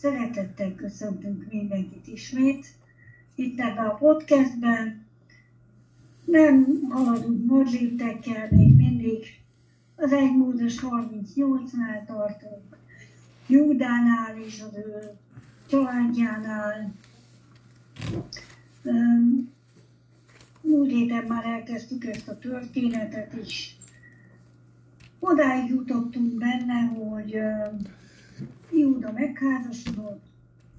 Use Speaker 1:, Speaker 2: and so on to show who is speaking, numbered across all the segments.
Speaker 1: Szeretettel köszöntünk mindenkit ismét itt ebben a podcastben. Nem haladunk nagy léptekkel, még mindig az egymódos 38-nál tartunk. Júdánál és az ő családjánál. Múlt héten már elkezdtük ezt a történetet is. Odáig jutottunk benne, hogy Júda megházasodott,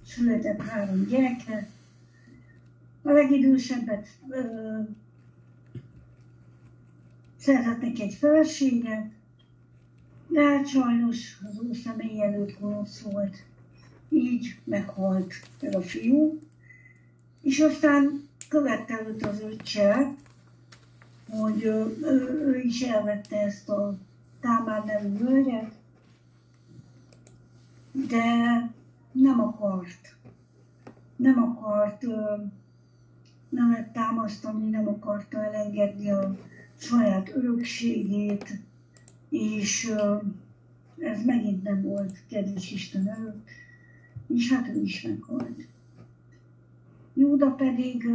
Speaker 1: született három gyereke. A legidősebbet ö, szerzett neki egy feleséget, de hát sajnos az ő személy előtt gonosz volt. Így meghalt ez a fiú. És aztán követte őt az öccse, hogy ő, ő, ő is elvette ezt a Támár nevű völgyet, de nem akart, nem akart nemet támasztani, nem akarta elengedni a saját örökségét, és ez megint nem volt kedves Isten előtt, és hát ő is meghalt. Júda pedig,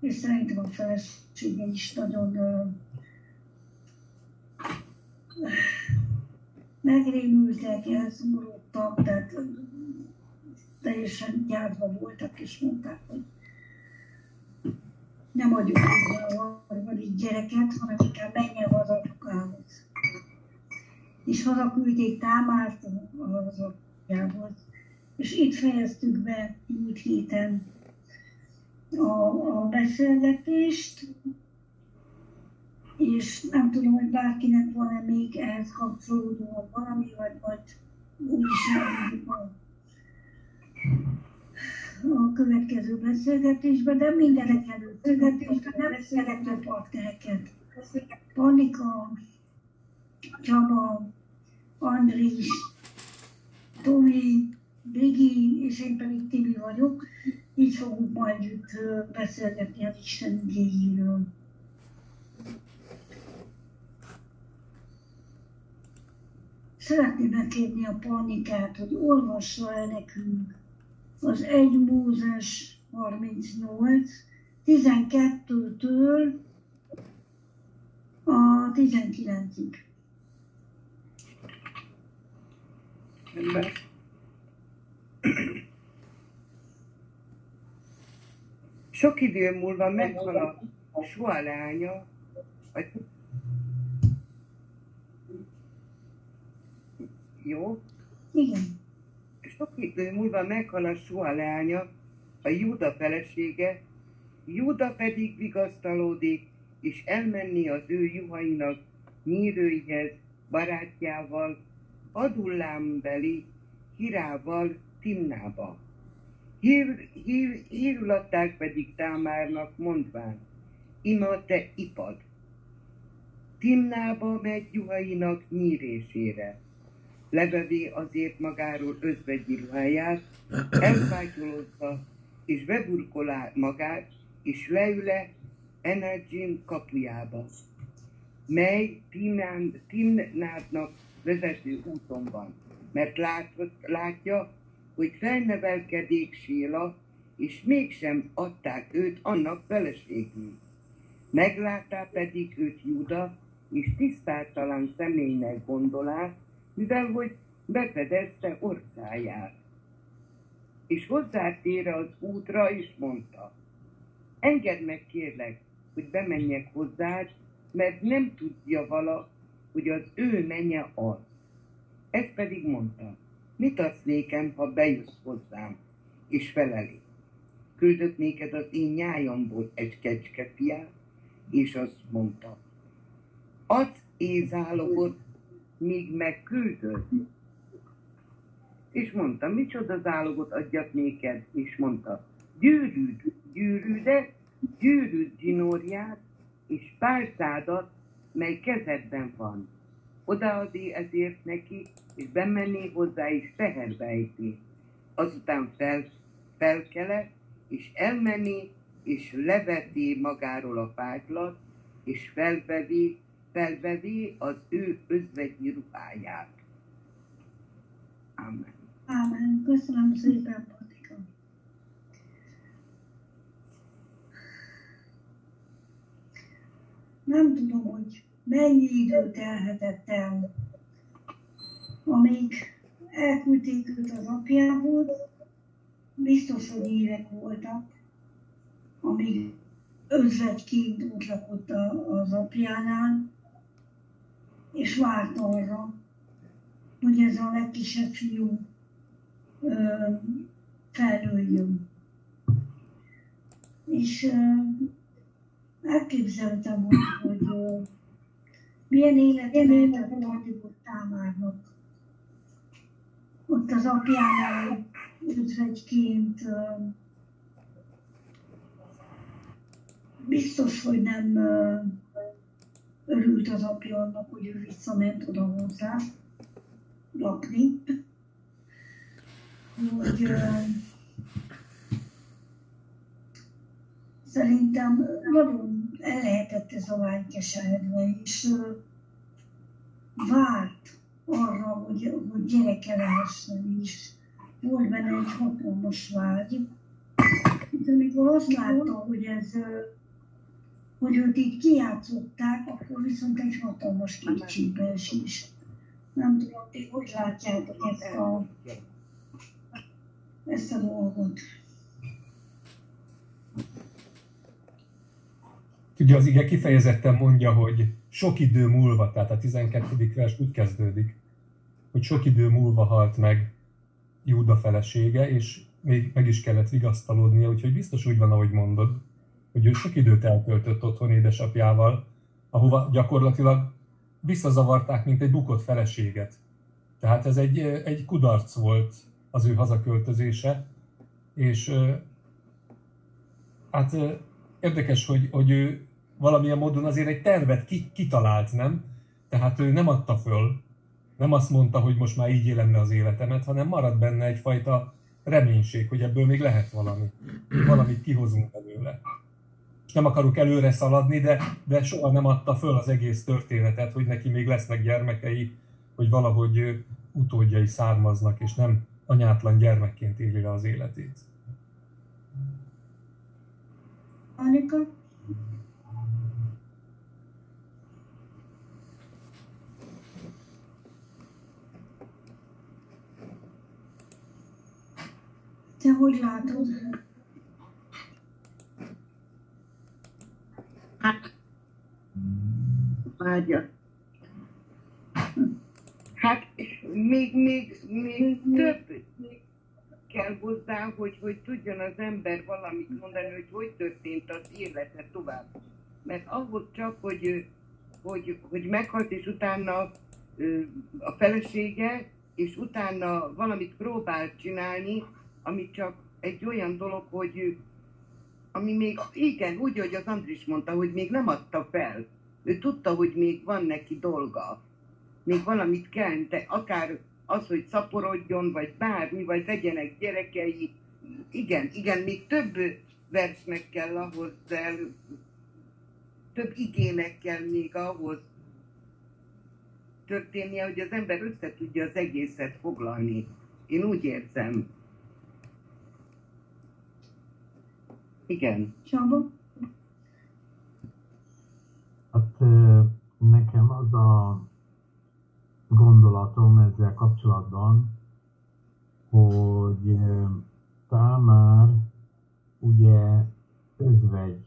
Speaker 1: és szerintem a felesége is nagyon megrémültek, elszomorodtak, tehát teljesen gyártva voltak, és mondták, hogy nem adjuk a harmadik gyereket, hanem inkább menjen haza apukához. És hazaküldték Támárt az apjához. És itt fejeztük be múlt héten a, a beszélgetést, és nem tudom, hogy bárkinek van-e még ehhez kapcsolódóan valami, vagy, vagy is a, következő beszélgetésben, de mindenek előtt beszélgetésben nem szerető partnereket. Panika, Csaba, Andris, Tomi, Brigi, és én pedig Tibi vagyok. Így fogunk majd beszélgetni az Isten igényéről. Szeretném megkérni a panikát, hogy olvassa el nekünk az 1 Mózes 38, 12-től a 19-ig.
Speaker 2: Sok idő múlva meghal a Soa leánya, vagy jó?
Speaker 1: Igen.
Speaker 2: Sok idő múlva meghal a Soa leánya, a Júda felesége, Júda pedig vigasztalódik, és elmenni az ő juhainak nyírőihez, barátjával, Adullámbeli Hirával Timnába. Hír, hír, hírul adták pedig Támárnak mondván, ima te ipad. Timnába megy juhainak nyírésére levevé azért magáról özvegyi ruháját, elfájtolódva, és beburkolá magát, és leüle Energin kapujába, mely Timnádnak vezető úton van, mert lát, látja, hogy felnevelkedék Séla, és mégsem adták őt annak feleségül. Meglátá pedig őt Júda, és tisztátalan személynek gondolá, mivel hogy befedezte orcáját. És hozzátér az útra, és mondta, engedd meg kérlek, hogy bemenjek hozzád, mert nem tudja vala, hogy az ő menye az. Ez pedig mondta, mit adsz nékem, ha bejössz hozzám, és feleli. Küldök néked az én nyájamból egy kecskefiát, és azt mondta, adsz ézálogot míg megküldött. És mondta, micsoda zálogot adjak néked? És mondta, gyűrűd, gyűrűdet, gyűrűd zsinórját, és pálcádat, mely kezedben van. Odaadé ezért neki, és bemenné hozzá, és teherbe ejti. Azután fel, felkele, és elmenni, és leveti magáról a fájtlat, és felvevi felvevi az ő özvegyi ruháját. Amen.
Speaker 1: Ámen. Köszönöm szépen, Patika. Nem tudom, hogy mennyi idő telhetett el, amíg elküldték őt az apjához, biztos, hogy évek voltak, amíg özvegyként ott lakott az apjánál, és várt arra, hogy ez a legkisebb fiú ö, felnőjön. És ö, elképzeltem, hogy, hogy ö, milyen életet lehetett adott támárnak. Ott az apjánál özvegyként ö, biztos, hogy nem ö, örült az apja annak, hogy ő visszament oda hozzá lakni, hogy uh, szerintem nagyon el lehetett ez a lány keseredve, és uh, várt arra, hogy, hogy gyereke lehessen is. Volt benne egy hatalmas vágy. De amikor azt látta, hogy ez uh, hogy őt így kijátszották, akkor viszont egy hatalmas kétségbeesés. Nem tudom, ti hogy látjátok ezt a, ezt a dolgot.
Speaker 3: Ugye az ige kifejezetten mondja, hogy sok idő múlva, tehát a 12. vers úgy kezdődik, hogy sok idő múlva halt meg Júda felesége, és még meg is kellett vigasztalódnia, úgyhogy biztos úgy van, ahogy mondod hogy ő sok időt eltöltött otthon édesapjával, ahova gyakorlatilag visszazavarták, mint egy bukott feleséget. Tehát ez egy, egy kudarc volt az ő hazaköltözése, és hát érdekes, hogy, hogy ő valamilyen módon azért egy tervet kitalált, nem? Tehát ő nem adta föl, nem azt mondta, hogy most már így élem az életemet, hanem marad benne egyfajta reménység, hogy ebből még lehet valami, valamit kihozunk belőle nem akarok előre szaladni, de, de soha nem adta föl az egész történetet, hogy neki még lesznek gyermekei, hogy valahogy utódjai származnak, és nem anyátlan gyermekként éli le az életét.
Speaker 1: Annika? Te hogy látod?
Speaker 2: Hát, vágya. Hát, még, még, még több kell hozzá, hogy, hogy tudjon az ember valamit mondani, hogy hogy történt az élete tovább. Mert ahhoz csak, hogy, hogy, hogy meghalt, és utána a felesége, és utána valamit próbált csinálni, ami csak egy olyan dolog, hogy ami még, igen, úgy, hogy az Andris mondta, hogy még nem adta fel. Ő tudta, hogy még van neki dolga. Még valamit kell, de akár az, hogy szaporodjon, vagy bármi, vagy legyenek gyerekei. Igen, igen, még több versnek kell ahhoz, el, több igének kell még ahhoz történnie, hogy az ember össze tudja az egészet foglalni. Én úgy érzem. Igen. Csaba?
Speaker 4: Hát nekem az a gondolatom ezzel kapcsolatban, hogy Támár ugye özvegy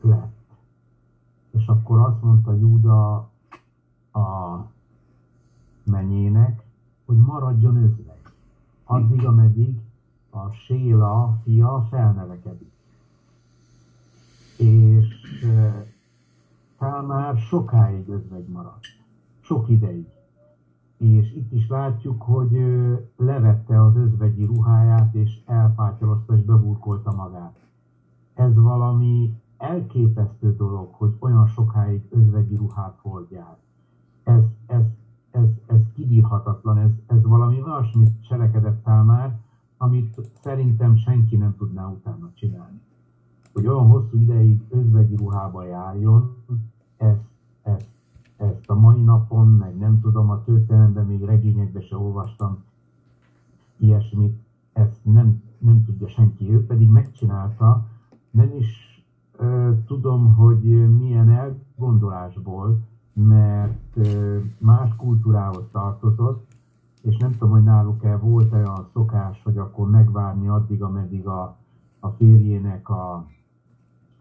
Speaker 4: lett. És akkor azt mondta Júda a menyének, hogy maradjon özvegy. Addig, ameddig a Séla fia felnevekedik. És Kál már sokáig özvegy maradt. Sok ideig. És itt is látjuk, hogy levette az özvegyi ruháját, és elfátyolozta, és beburkolta magát. Ez valami elképesztő dolog, hogy olyan sokáig özvegyi ruhát hordjál. Ez, ez, ez, ez kibírhatatlan, ez, ez valami olyasmit cselekedett már, amit szerintem senki nem tudná utána csinálni. Hogy olyan hosszú ideig özvegyi ruhába járjon, ezt, ezt, ezt a mai napon, meg nem tudom, a történelemben még regényekben se olvastam, ilyesmit, ezt nem, nem tudja senki, ő pedig megcsinálta, nem is ö, tudom, hogy milyen elgondolásból, mert ö, más kultúrához tartozott, és nem tudom, hogy náluk-e volt olyan szokás, hogy akkor megvárni addig, ameddig a, a férjének a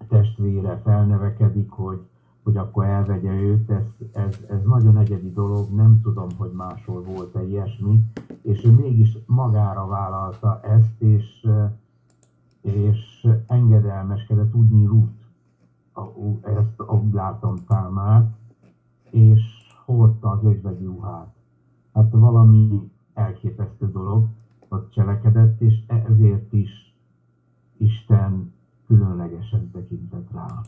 Speaker 4: testvére felnevekedik, hogy, hogy akkor elvegye őt, ez, ez, ez nagyon egyedi dolog, nem tudom, hogy máshol volt-e ilyesmi, és ő mégis magára vállalta ezt, és, és engedelmeskedett úgy Ruth, ezt úgy látom Támát, és hordta az özvegyi ruhát. Hát valami elképesztő dolog, hogy cselekedett, és ezért is Isten különlegesen tekintett rá.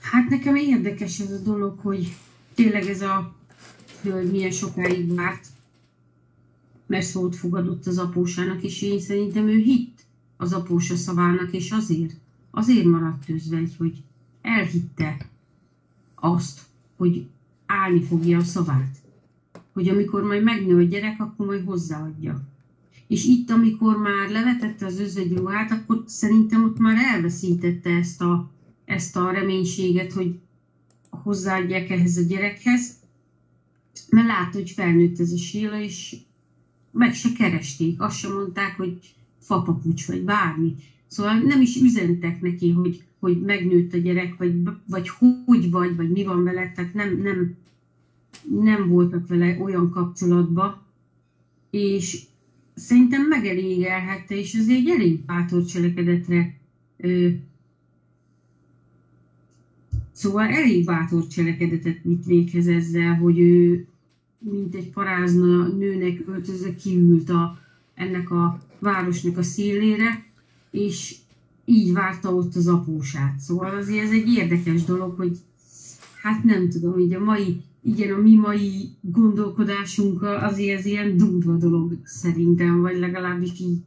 Speaker 5: Hát nekem érdekes ez a dolog, hogy tényleg ez a hölgy milyen sokáig várt, mert szót fogadott az apósának, és én szerintem ő hitt az apósa szavának, és azért, azért maradt özvegy, hogy elhitte azt, hogy állni fogja a szavát. Hogy amikor majd megnő a gyerek, akkor majd hozzáadja. És itt, amikor már levetette az özvegy ruhát, akkor szerintem ott már elveszítette ezt a, ezt a reménységet, hogy hozzáadják ehhez a gyerekhez, mert látta, hogy felnőtt ez a síla, és meg se keresték. Azt sem mondták, hogy fapapucs, vagy bármi. Szóval nem is üzentek neki, hogy, hogy megnőtt a gyerek, vagy, vagy hogy vagy, vagy mi van vele, tehát nem, nem, nem voltak vele olyan kapcsolatban, és szerintem megelégelhette, és ez egy elég bátor cselekedetre ö, Szóval elég bátor cselekedetet mit véghez ezzel, hogy ő mint egy parázna nőnek öltözve kiült a, ennek a városnak a szélére, és így várta ott az apósát. Szóval azért ez egy érdekes dolog, hogy hát nem tudom, így a mai igen, a mi mai gondolkodásunk azért ez ilyen durva dolog szerintem, vagy legalábbis így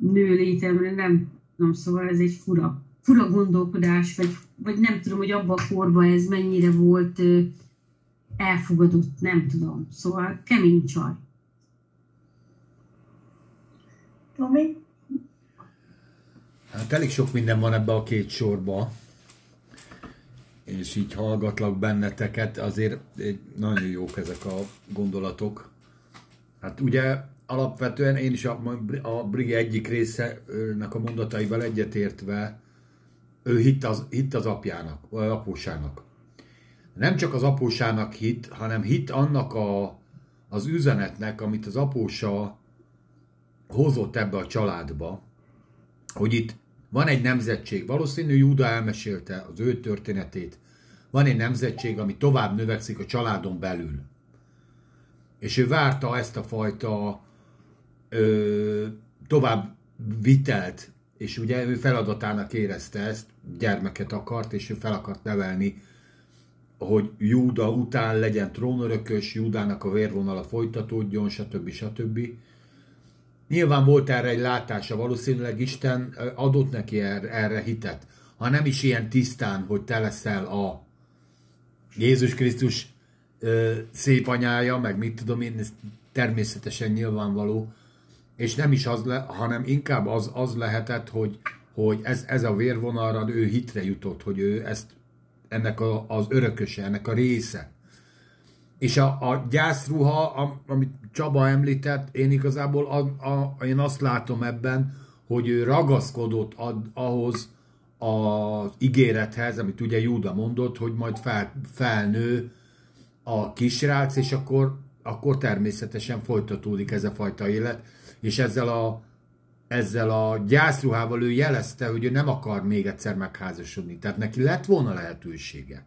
Speaker 5: nő létemre nem, nem szóval ez egy fura, fura gondolkodás, vagy, vagy nem tudom, hogy abban a korban ez mennyire volt elfogadott, nem tudom. Szóval kemény csaj.
Speaker 1: Tomi?
Speaker 6: Hát elég sok minden van ebbe a két sorba és így hallgatlak benneteket, azért nagyon jók ezek a gondolatok. Hát ugye alapvetően én is a, a Brigi egyik részenek a mondataival egyetértve, ő hitt az, hitt az apjának, vagy apósának. Nem csak az apósának hit, hanem hit annak a, az üzenetnek, amit az apósa hozott ebbe a családba, hogy itt van egy nemzetség, valószínű Júda elmesélte az ő történetét, van egy nemzetség, ami tovább növekszik a családon belül. És ő várta ezt a fajta ö, tovább vitelt, és ugye ő feladatának érezte ezt, gyermeket akart, és ő fel akart nevelni, hogy Júda után legyen trónörökös, Júdának a vérvonala folytatódjon, stb. stb. Nyilván volt erre egy látása, valószínűleg Isten adott neki erre, erre hitet. Ha nem is ilyen tisztán, hogy te leszel a Jézus Krisztus ö, szép anyája, meg mit tudom én, ez természetesen nyilvánvaló, és nem is az, le, hanem inkább az, az lehetett, hogy, hogy ez, ez a vérvonalra ő hitre jutott, hogy ő ezt ennek a, az örököse, ennek a része. És a, a gyászruha, amit Csaba említett, én igazából a, a, én azt látom ebben, hogy ő ragaszkodott ad, ahhoz az ígérethez, amit ugye Júda mondott, hogy majd fel, felnő a kisrác, és akkor, akkor természetesen folytatódik ez a fajta élet, és ezzel a, ezzel a gyászruhával ő jelezte, hogy ő nem akar még egyszer megházasodni. Tehát neki lett volna lehetősége.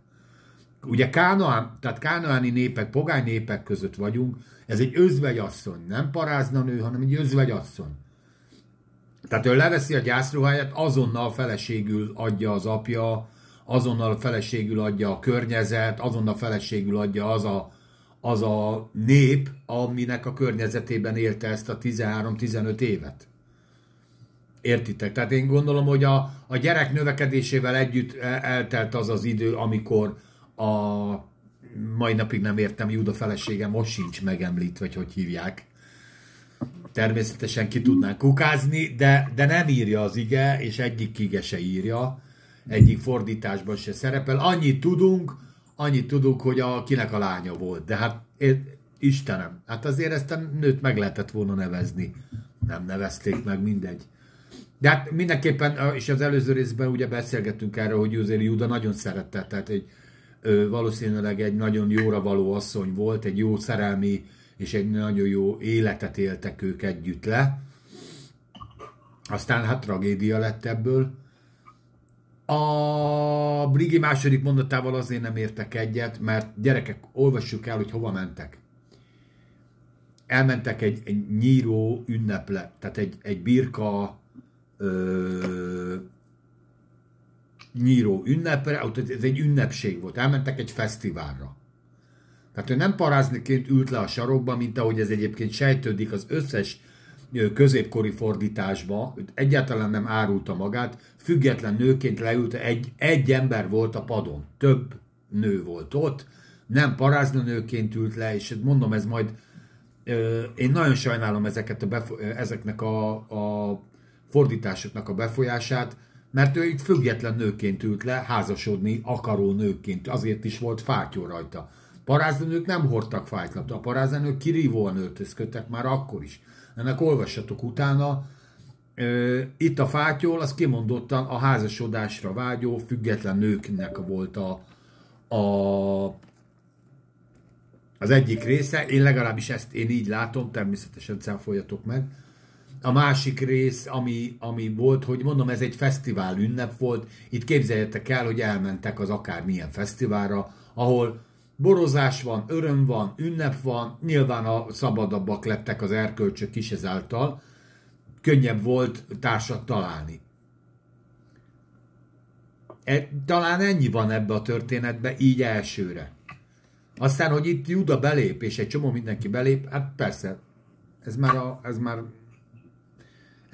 Speaker 6: Ugye Kánoán, tehát kánoáni népek, pogány népek között vagyunk, ez egy özvegyasszony, nem parázna nő, hanem egy özvegyasszony. Tehát ő leveszi a gyászruháját, azonnal feleségül adja az apja, azonnal feleségül adja a környezet, azonnal feleségül adja az a, az a nép, aminek a környezetében élte ezt a 13-15 évet. Értitek? Tehát én gondolom, hogy a, a gyerek növekedésével együtt eltelt az az idő, amikor, a mai napig nem értem, Júda felesége most sincs megemlítve, vagy hogy hívják. Természetesen ki tudnánk kukázni, de, de nem írja az ige, és egyik kige se írja, egyik fordításban se szerepel. Annyit tudunk, annyit tudunk, hogy a, kinek a lánya volt. De hát Istenem, hát azért ezt a nőt meg lehetett volna nevezni. Nem nevezték meg, mindegy. De hát mindenképpen, és az előző részben ugye beszélgettünk erről, hogy Józéri Júda nagyon szerette, tehát egy, ö, valószínűleg egy nagyon jóra való asszony volt, egy jó szerelmi és egy nagyon jó életet éltek ők együtt le. Aztán hát tragédia lett ebből. A Brigi második mondatával azért nem értek egyet, mert gyerekek, olvassuk el, hogy hova mentek. Elmentek egy, egy nyíró ünneple, tehát egy, egy birka ö, nyíró ünnepre, ez egy ünnepség volt, elmentek egy fesztiválra. Tehát ő nem parázniként ült le a sarokba, mint ahogy ez egyébként sejtődik az összes középkori fordításba, egyáltalán nem árulta magát, független nőként leült, egy, egy ember volt a padon, több nő volt ott, nem nőként ült le, és mondom, ez majd, én nagyon sajnálom ezeket a befo- ezeknek a, a fordításoknak a befolyását, mert ő itt független nőként ült le, házasodni akaró nőként, azért is volt fátyó rajta. Paráznők nem hordtak fájtlat, a paráznők kirívóan öltözködtek már akkor is. Ennek olvassatok utána, itt a fátyol, az kimondottan a házasodásra vágyó, független nőknek volt a, a, az egyik része. Én legalábbis ezt én így látom, természetesen cáfoljatok meg. A másik rész, ami, ami volt, hogy mondom, ez egy fesztivál ünnep volt. Itt képzeljetek el, hogy elmentek az akármilyen fesztiválra, ahol borozás van, öröm van, ünnep van, nyilván a szabadabbak lettek az erkölcsök is ezáltal, könnyebb volt társat találni. E, talán ennyi van ebbe a történetbe, így elsőre. Aztán, hogy itt Juda belép, és egy csomó mindenki belép, hát persze, ez már a, ez már,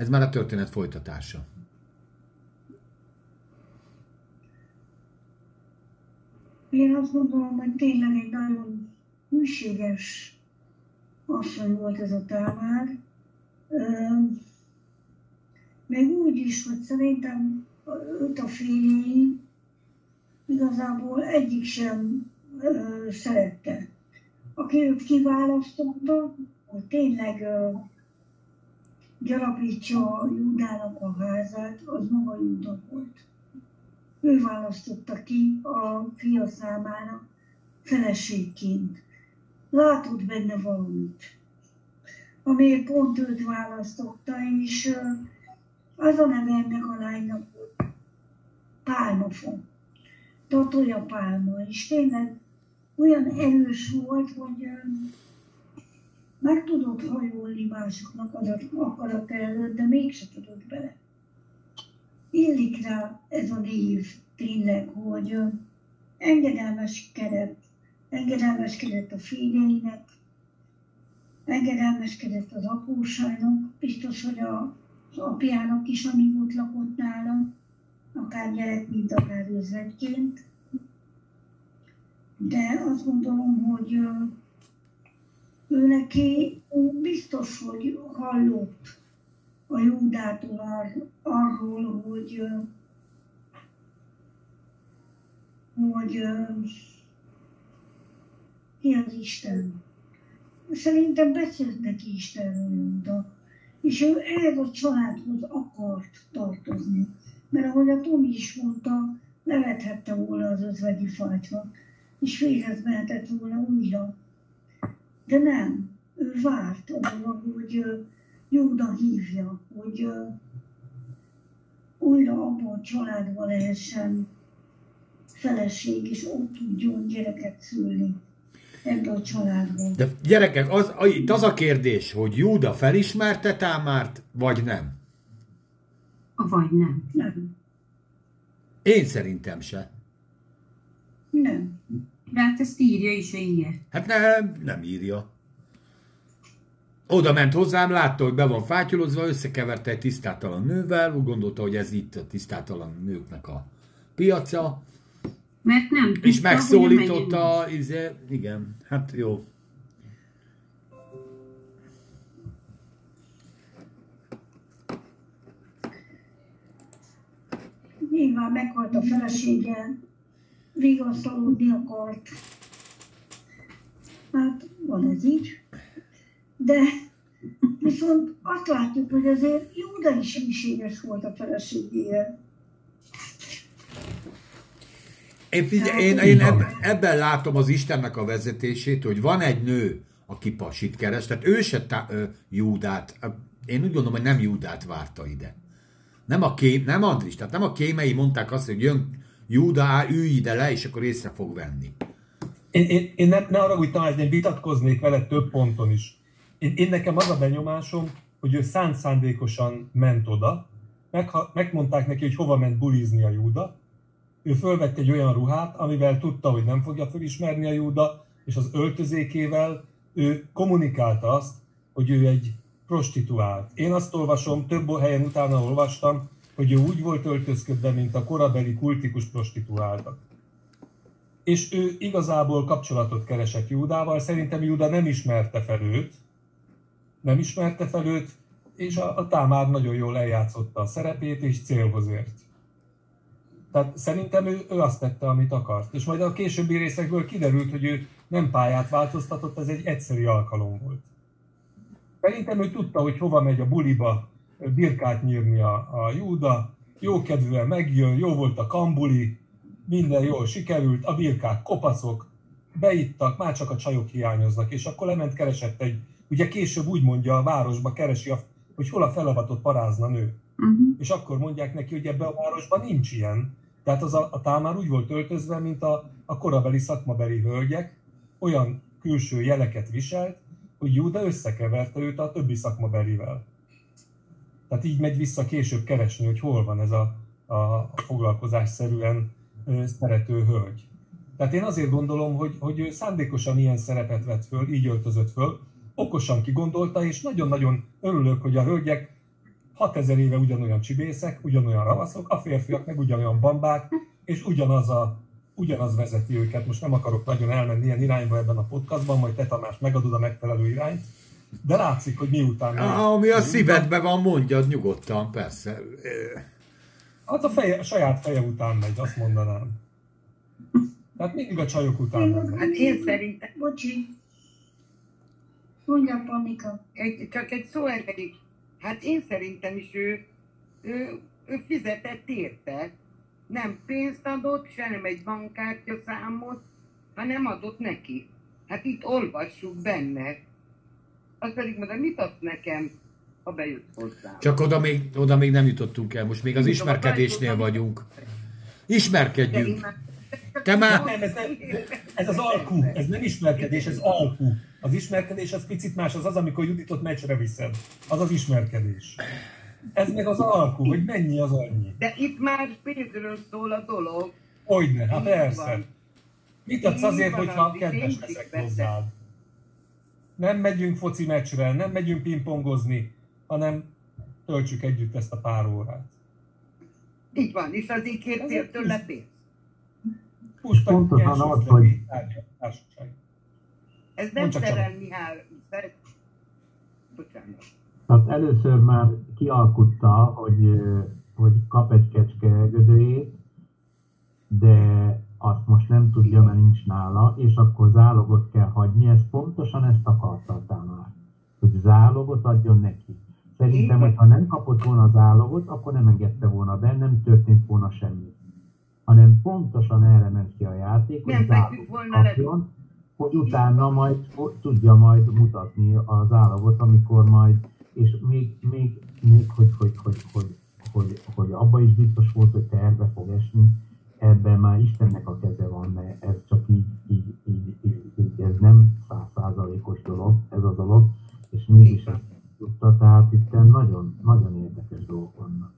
Speaker 6: ez már a történet folytatása.
Speaker 1: Én azt gondolom, hogy tényleg egy nagyon hűséges asszony volt ez a Támár. Meg úgy is, hogy szerintem őt a fényei igazából egyik sem szerette. Aki őt kiválasztotta, hogy tényleg gyarapítsa Júdának a házát, az maga Júda volt ő választotta ki a fia számára feleségként. Látott benne valamit, amiért pont őt választotta, és az a neve ennek a lánynak Pálmafa. Tatolja Pálma, és tényleg olyan erős volt, hogy meg tudott hajolni másoknak az akarat előtt, de mégse tudott bele illik rá ez a név tényleg, hogy engedelmeskedett, engedelmeskedett a fényeinek, engedelmeskedett az apósának, biztos, hogy a, az apjának is, amíg ott lakott nála, akár gyerek, mint akár özvegyként. De azt gondolom, hogy ő neki biztos, hogy hallott a Júdától ar, arról, hogy, hogy ki az Isten. Szerintem beszélt neki Istenről és ő ehhez a családhoz akart tartozni. Mert ahogy a Tomi is mondta, levethette volna az özvegyi fajtra, és véghez mehetett volna újra. De nem, ő várt arra, hogy Júda hívja, hogy újra abban a családban lehessen feleség, és ott tudjon gyereket szülni ebbe a családban.
Speaker 6: De gyerekek, az, itt az a kérdés, hogy Júda felismerte Támárt, vagy nem?
Speaker 5: Vagy nem.
Speaker 1: Nem.
Speaker 6: Én szerintem se.
Speaker 1: Nem.
Speaker 5: De hát ezt írja is a ige.
Speaker 6: Hát nem, nem írja. Oda ment hozzám, látta, hogy be van fátyolozva, összekeverte egy tisztátalan nővel, úgy gondolta, hogy ez itt a tisztátalan nőknek a piaca,
Speaker 5: Mert nem tudta,
Speaker 6: És megszólította, izé, igen, hát jó.
Speaker 1: Nyilván meghalt a felesége, vigasztalódni akart. Hát van ez így. De viszont azt látjuk, hogy azért Júda is hűséges volt a feleségéhez.
Speaker 6: Én, figyelj, én, én eb, ebben látom az Istennek a vezetését, hogy van egy nő, aki pasit keres, tehát ő se tá, ö, Júdát, én úgy gondolom, hogy nem Júdát várta ide. Nem a kém, nem Andris, tehát nem a kémei mondták azt, hogy jön Júda, á, ülj ide le, és akkor észre fog venni.
Speaker 3: Én, én, én ne, ne arra úgy Tamás, én vitatkoznék vele több ponton is. Én, én nekem az a benyomásom, hogy ő szánt szándékosan ment oda, meg, megmondták neki, hogy hova ment bulizni a Júda, ő fölvette egy olyan ruhát, amivel tudta, hogy nem fogja felismerni a Júda, és az öltözékével ő kommunikálta azt, hogy ő egy prostituált. Én azt olvasom, több helyen utána olvastam, hogy ő úgy volt öltözködve, mint a korabeli kultikus prostituáltak. És ő igazából kapcsolatot keresett Júdával, szerintem Júda nem ismerte fel őt, nem ismerte fel őt, és a, a Támár nagyon jól eljátszotta a szerepét, és célhoz ért. Tehát szerintem ő, ő azt tette, amit akart. És majd a későbbi részekből kiderült, hogy ő nem pályát változtatott, ez egy egyszerű alkalom volt. Szerintem ő tudta, hogy hova megy a buliba birkát nyírni a, a Júda, jókedvűen megjön, jó volt a kambuli, minden jól sikerült, a birkák kopaszok, beittak, már csak a csajok hiányoznak, és akkor lement keresett egy, ugye később úgy mondja a városba, keresi, a, hogy hol a felavatott parázna nő.
Speaker 5: Uh-huh.
Speaker 3: És akkor mondják neki, hogy ebben a városban nincs ilyen. Tehát az a, a támár úgy volt öltözve, mint a, a korabeli szakmabeli hölgyek, olyan külső jeleket viselt, hogy Júda összekeverte őt a többi szakmabelivel. Tehát így megy vissza később keresni, hogy hol van ez a, a, foglalkozásszerűen szerető hölgy. Tehát én azért gondolom, hogy, hogy ő szándékosan ilyen szerepet vett föl, így öltözött föl, okosan kigondolta, és nagyon-nagyon örülök, hogy a hölgyek 6000 éve ugyanolyan csibészek, ugyanolyan ravaszok, a férfiak meg ugyanolyan bambák, és ugyanaz, a, ugyanaz vezeti őket. Most nem akarok nagyon elmenni ilyen irányba ebben a podcastban, majd te Tamás megadod a megfelelő irányt, de látszik, hogy miután...
Speaker 6: Ah, ami a szívedben van, mondjad nyugodtan, persze.
Speaker 3: Az a, feje, a saját feje után megy, azt mondanám. Tehát mindig a csajok után megy.
Speaker 2: Hát én szerintem,
Speaker 1: Bocsi. Mondja, Panika.
Speaker 2: egy, csak egy szó erejéig, hát én szerintem is ő, ő, ő fizetett érte. Nem pénzt adott, se nem egy bankkártya számot, hanem adott neki. Hát itt olvassuk benne. Azt pedig mondom, mit adsz nekem, ha bejött hozzá.
Speaker 6: Csak oda még, oda még nem jutottunk el, most még az ismerkedésnél vagyunk. Ismerkedjünk. Te már...
Speaker 3: Nem, ez, ez az alkú, ez nem ismerkedés, ez alkú. Az ismerkedés az picit más, az az, amikor Juditot meccsre viszed. Az az ismerkedés. Ez meg az alkú, hogy mennyi az annyi.
Speaker 2: De itt már pénzről szól a dolog.
Speaker 3: Hogyne, hát persze.
Speaker 2: van.
Speaker 3: Mit adsz azért, hogyha kedves leszek hozzád? Nem megyünk foci meccsre, nem megyünk pingpongozni, hanem töltsük együtt ezt a pár órát.
Speaker 2: Így van, és kértél tőle pénzt.
Speaker 3: Pusta,
Speaker 4: Pontosan az, hogy-.
Speaker 2: Ez nem. Szerel Mihály. Szer- Bocsánat.
Speaker 4: Tehát először már kialkutta, hogy, ö, hogy kap egy kecske gödőjét, de azt most nem tudja, mert nincs nála, és akkor zálogot kell hagyni. Ez pontosan ezt akarta a támár, hogy zálogot adjon neki. Szerintem, hogy ha nem kapott volna zálogot, akkor nem engedte volna be, nem történt volna semmi. Hanem pontosan erre ment ki a játék, hogy zálogot kapjon, hogy utána majd hogy tudja majd mutatni az állagot, amikor majd, és még, még, még hogy, hogy, hogy, hogy, hogy, hogy abba is biztos volt, hogy terve fog esni, ebben már Istennek a keze van, mert ez csak így, így, így, így, így ez nem százszázalékos dolog, ez a dolog, és mégis ezt tudta, tehát itt nagyon, nagyon érdekes dolgok vannak.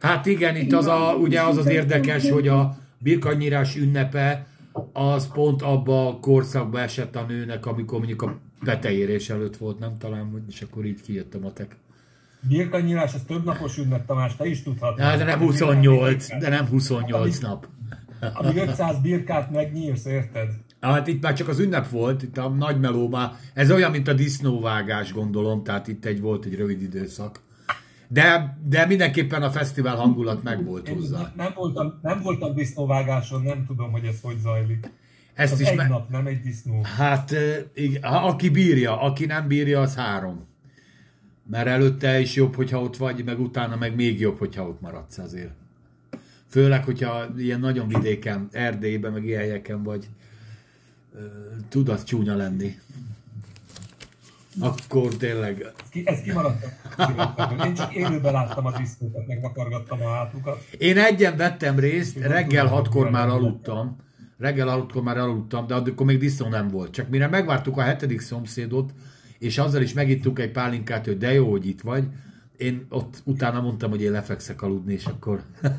Speaker 6: Hát igen, itt az a, ugye az az érdekes, hogy a birkanyírás ünnepe az pont abba a korszakba esett a nőnek, amikor mondjuk a beteérés előtt volt, nem talán, és akkor így kijött a matek.
Speaker 3: Birkanyírás, ez több napos ünnep, Tamás, te is tudhatod.
Speaker 6: Hát, de nem 28, de nem 28 nap.
Speaker 3: Ami 500 birkát megnyírsz, érted?
Speaker 6: Hát itt már csak az ünnep volt, itt a nagy meló már, ez olyan, mint a disznóvágás gondolom, tehát itt egy volt egy rövid időszak. De, de mindenképpen a fesztivál hangulat meg volt
Speaker 3: Én
Speaker 6: hozzá.
Speaker 3: nem, nem, voltam, nem voltam disznóvágáson, nem tudom, hogy ez hogy zajlik.
Speaker 6: Ezt
Speaker 3: Az
Speaker 6: is
Speaker 3: egy
Speaker 6: me-
Speaker 3: nap, nem egy disznó.
Speaker 6: Hát, igen, aki bírja, aki nem bírja, az három. Mert előtte is jobb, hogyha ott vagy, meg utána meg még jobb, hogyha ott maradsz azért. Főleg, hogyha ilyen nagyon vidéken, Erdélyben, meg ilyen helyeken vagy, tud az csúnya lenni. Akkor tényleg,
Speaker 3: Ez, ki, ez kimaradt. Én csak élőben láttam a disznókat, meg vakargattam a hátukat.
Speaker 6: Én egyen vettem részt,
Speaker 3: Tudom,
Speaker 6: reggel hatkor már aludtam. Reggel hatkor már aludtam, de akkor még disznó nem volt. Csak mire megvártuk a hetedik szomszédot, és azzal is megittuk egy pálinkát, hogy de jó, hogy itt vagy, én ott utána mondtam, hogy én lefekszek aludni, és akkor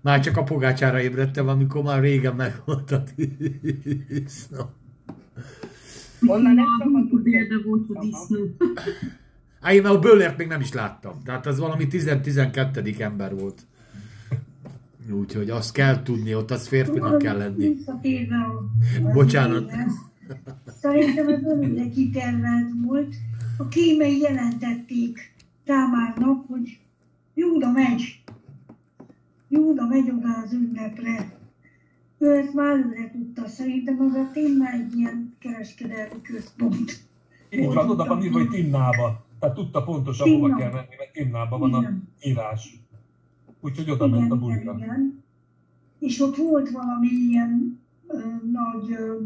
Speaker 6: már csak a pogácsára ébredtem, amikor már régen meg volt a disznó.
Speaker 2: Onnan nem
Speaker 5: Na,
Speaker 2: szabad tudni.
Speaker 5: példa volt a disznó.
Speaker 6: Á, én a Böllert még nem is láttam. Tehát az valami 10-12. ember volt. Úgyhogy azt kell tudni, ott az férfinak kell lenni. Bocsánat.
Speaker 1: Szerintem ez örülre kitervelt volt. A kémei jelentették Támárnak, hogy Júda megy. Júda megy oda az ünnepre. Ő ezt már előre tudta. Szerintem az a tényleg egy ilyen kereskedelmi központ.
Speaker 3: Így van, oda van írva, hogy Timnába. Tehát tudta pontosan, hova
Speaker 1: Timna.
Speaker 3: kell menni, mert Timnában van a
Speaker 1: Igen.
Speaker 3: írás. Úgyhogy oda ment a bulira.
Speaker 1: igen. És ott volt valami ilyen ö, nagy ö,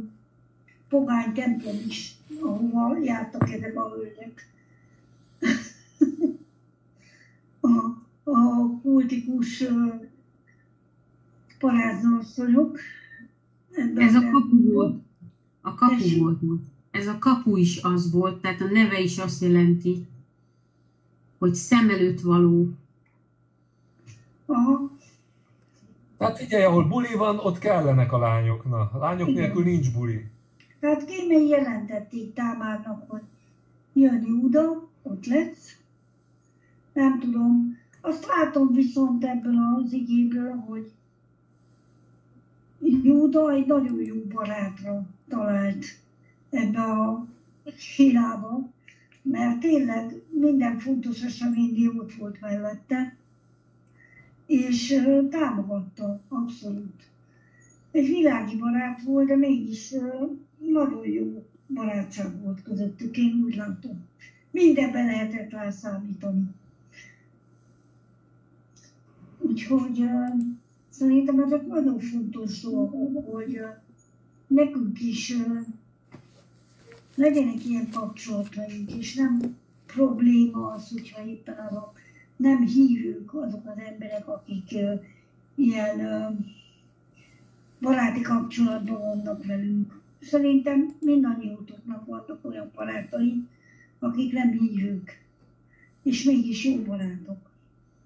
Speaker 1: pogány templom is, ahova jártak ezek a hölgyek. a, a kultikus paráznasszonyok.
Speaker 5: Ez a kapu volt. A kapu
Speaker 1: Tessék?
Speaker 5: volt. most. Ez a kapu is az volt, tehát a neve is azt jelenti, hogy szem előtt való.
Speaker 1: Aha,
Speaker 3: Tehát figyelj, ahol buli van, ott kellenek a lányok. Na, a lányok
Speaker 1: Igen.
Speaker 3: nélkül nincs buli.
Speaker 1: Tehát kémei jelentették Támárnak, hogy jön Júda, ott lesz. Nem tudom. Azt látom viszont ebből az igéből, hogy Júda egy nagyon jó barátra talált ebbe a hirába, mert tényleg minden fontos eseménynél ott volt mellette, és támogatta abszolút egy világi barát volt, de mégis nagyon jó barátság volt közöttük, én úgy látom. Mindenben lehetett rá számítani. Úgyhogy ö, szerintem ezek nagyon fontos dolgok, hogy ö, nekünk is ö, legyenek ilyen kapcsolataink, és nem probléma az, hogyha éppen azok nem hívők azok az emberek, akik ö, ilyen ö, baráti kapcsolatban vannak velünk. Szerintem mindannyiótoknak vannak olyan barátai, akik nem hívők, és mégis jó barátok.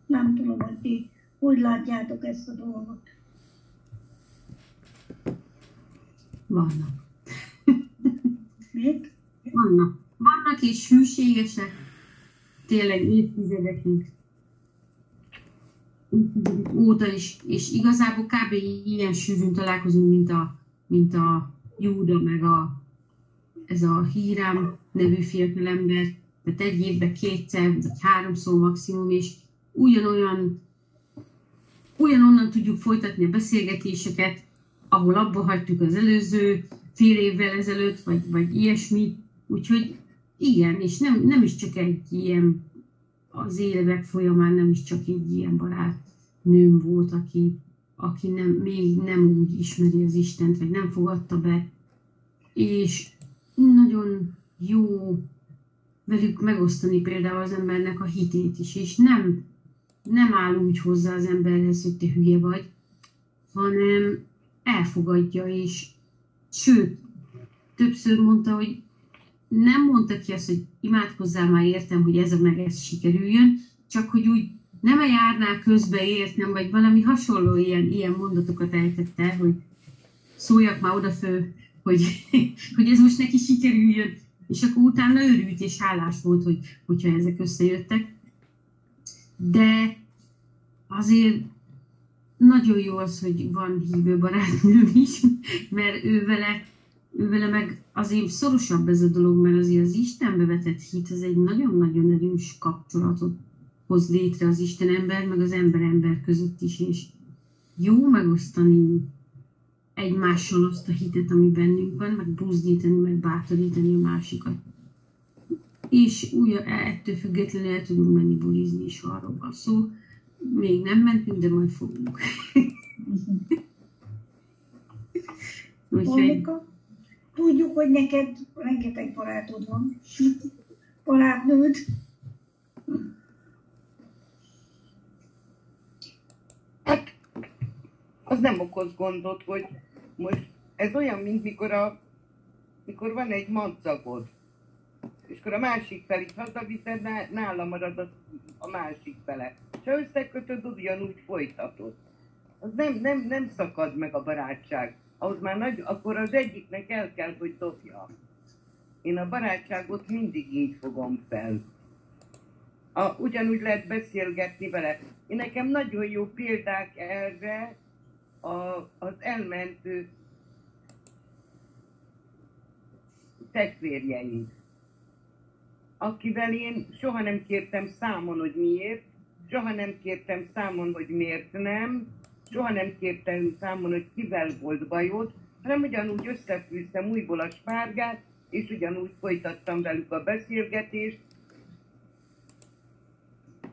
Speaker 1: Nem tudom, hogy ti hogy látjátok ezt a dolgot.
Speaker 5: Vannak.
Speaker 1: Mit?
Speaker 5: Vannak. Vannak és hűségesek. Tényleg évtizedekig. Évtizedek óta is. És igazából kb. ilyen sűrűn találkozunk, mint a, mint a Júda, meg a, ez a Hírám nevű fiatalember. Tehát egy évben kétszer, vagy háromszor maximum, és ugyanolyan ugyanonnan tudjuk folytatni a beszélgetéseket, ahol abba hagytuk az előző fél évvel ezelőtt, vagy, vagy ilyesmi. Úgyhogy igen, és nem, nem is csak egy ilyen, az évek folyamán nem is csak egy ilyen barát nőm volt, aki, aki nem, még nem úgy ismeri az Istent, vagy nem fogadta be. És nagyon jó velük megosztani például az embernek a hitét is, és nem, nem áll úgy hozzá az emberhez, hogy te hülye vagy, hanem elfogadja, és sőt, többször mondta, hogy nem mondta ki azt, hogy imádkozzál már értem, hogy ez meg ez sikerüljön, csak hogy úgy nem a járnál közbe értem, vagy valami hasonló ilyen, ilyen mondatokat ejtette, hogy szóljak már odafő, hogy, hogy ez most neki sikerüljön, és akkor utána örült és hálás volt, hogy, hogyha ezek összejöttek. de azért nagyon jó az, hogy van hívő barátnőm is, mert ő vele, ő vele meg azért szorosabb ez a dolog, mert azért az Istenbe vetett hit, az egy nagyon-nagyon erős kapcsolatot hoz létre az Isten ember, meg az ember-ember között is, és jó megosztani egymással azt a hitet, ami bennünk van, meg buzdítani, meg bátorítani a másikat. És úgy, ettől függetlenül el tudunk menni bulizni is arról van szó. Még nem mentünk, de majd fogunk. Úgyhogy
Speaker 1: tudjuk, hogy neked rengeteg barátod van. Barátnőd.
Speaker 2: Hát, az nem okoz gondot, hogy most ez olyan, mint mikor, a, mikor van egy madzagod, és akkor a másik felit hazaviszed, ná- nála marad a, a másik fele. És ha összekötöd, ugyanúgy folytatod. Az nem, nem, nem szakad meg a barátság. Ahhoz már nagy, akkor az egyiknek el kell, hogy dobja. Én a barátságot mindig így fogom fel. A, ugyanúgy lehet beszélgetni vele. Én nekem nagyon jó példák erre a, az elmentő testvérjeink, akivel én soha nem kértem számon, hogy miért, soha nem kértem számon, hogy miért nem, soha nem kértem számon, hogy kivel volt bajod, hanem ugyanúgy összefűztem újból a spárgát, és ugyanúgy folytattam velük a beszélgetést,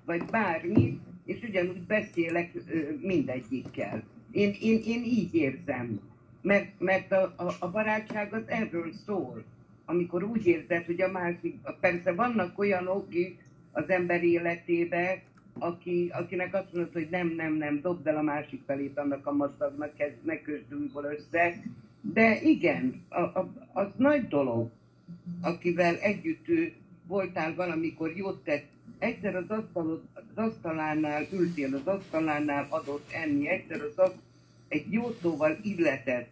Speaker 2: vagy bármi, és ugyanúgy beszélek mindegyikkel. Én, én, én így érzem, mert, mert a, a, a barátság az erről szól. Amikor úgy érzed, hogy a másik, persze vannak olyanok is az ember életébe, aki, akinek azt mondod, hogy nem, nem, nem, dobd el a másik felét annak a maszagnak, kezd, ne kösd össze. De igen, a, a, az nagy dolog, akivel együtt voltál valamikor jót tett, egyszer az, asztalod, az asztalánál ültél, az asztalánál adott enni, egyszer az asztal, egy jó szóval illetett,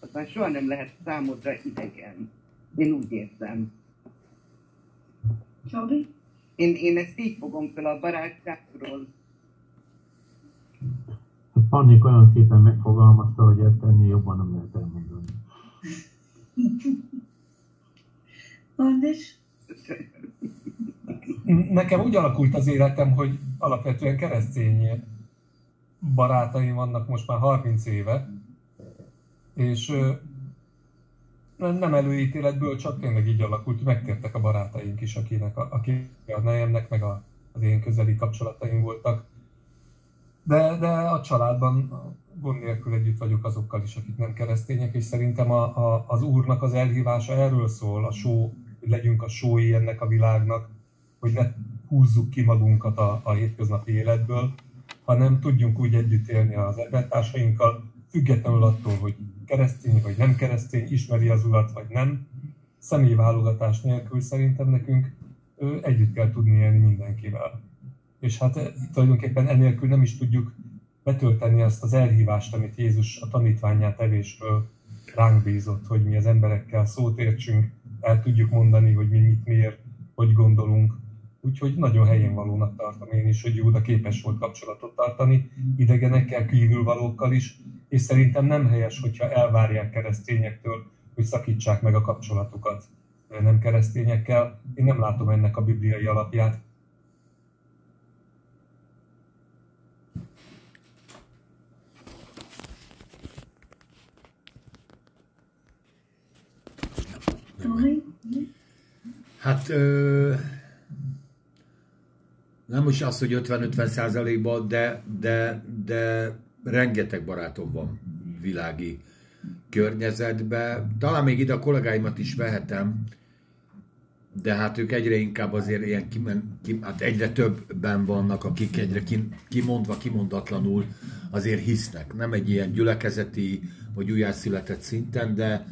Speaker 2: az már soha nem lehet számodra idegen. Én úgy érzem.
Speaker 1: Csabi?
Speaker 2: Én, én ezt így fogom fel a barátságról.
Speaker 4: Pannik olyan szépen megfogalmazta, hogy ezt ennél jobban nem lehet elmondani.
Speaker 1: Andis?
Speaker 3: Nekem úgy alakult az életem, hogy alapvetően keresztény barátaim vannak most már 30 éve, és nem előítéletből, csak tényleg így alakult, megtértek a barátaink is, akinek a, aki a nejemnek, meg a, az én közeli kapcsolataim voltak. De, de a családban gond nélkül együtt vagyok azokkal is, akik nem keresztények, és szerintem a, a, az Úrnak az elhívása erről szól, a só, legyünk a sói ennek a világnak, hogy ne húzzuk ki magunkat a, a hétköznapi életből, hanem tudjunk úgy együtt élni az embertársainkkal, függetlenül attól, hogy keresztény vagy nem keresztény, ismeri az urat vagy nem. Személyválogatás nélkül szerintem nekünk ö, együtt kell tudni élni mindenkivel. És hát eh, tulajdonképpen enélkül nem is tudjuk betölteni azt az elhívást, amit Jézus a tanítványát evésről ránk bízott, hogy mi az emberekkel szót értsünk, el tudjuk mondani, hogy mi mit miért, hogy gondolunk. Úgyhogy nagyon helyén valónak tartom én is, hogy Júda képes volt kapcsolatot tartani idegenekkel, kívülvalókkal is, és szerintem nem helyes, hogyha elvárják keresztényektől, hogy szakítsák meg a kapcsolatukat nem keresztényekkel. Én nem látom ennek a bibliai alapját.
Speaker 6: Hát ö, nem is az, hogy 50-50 százalékban, de, de, de rengeteg barátom van világi környezetben. Talán még ide a kollégáimat is vehetem, de hát ők egyre inkább azért ilyen kimen, kim, hát egyre többen vannak, akik egyre kim, kimondva, kimondatlanul azért hisznek. Nem egy ilyen gyülekezeti vagy újjászületett szinten, de,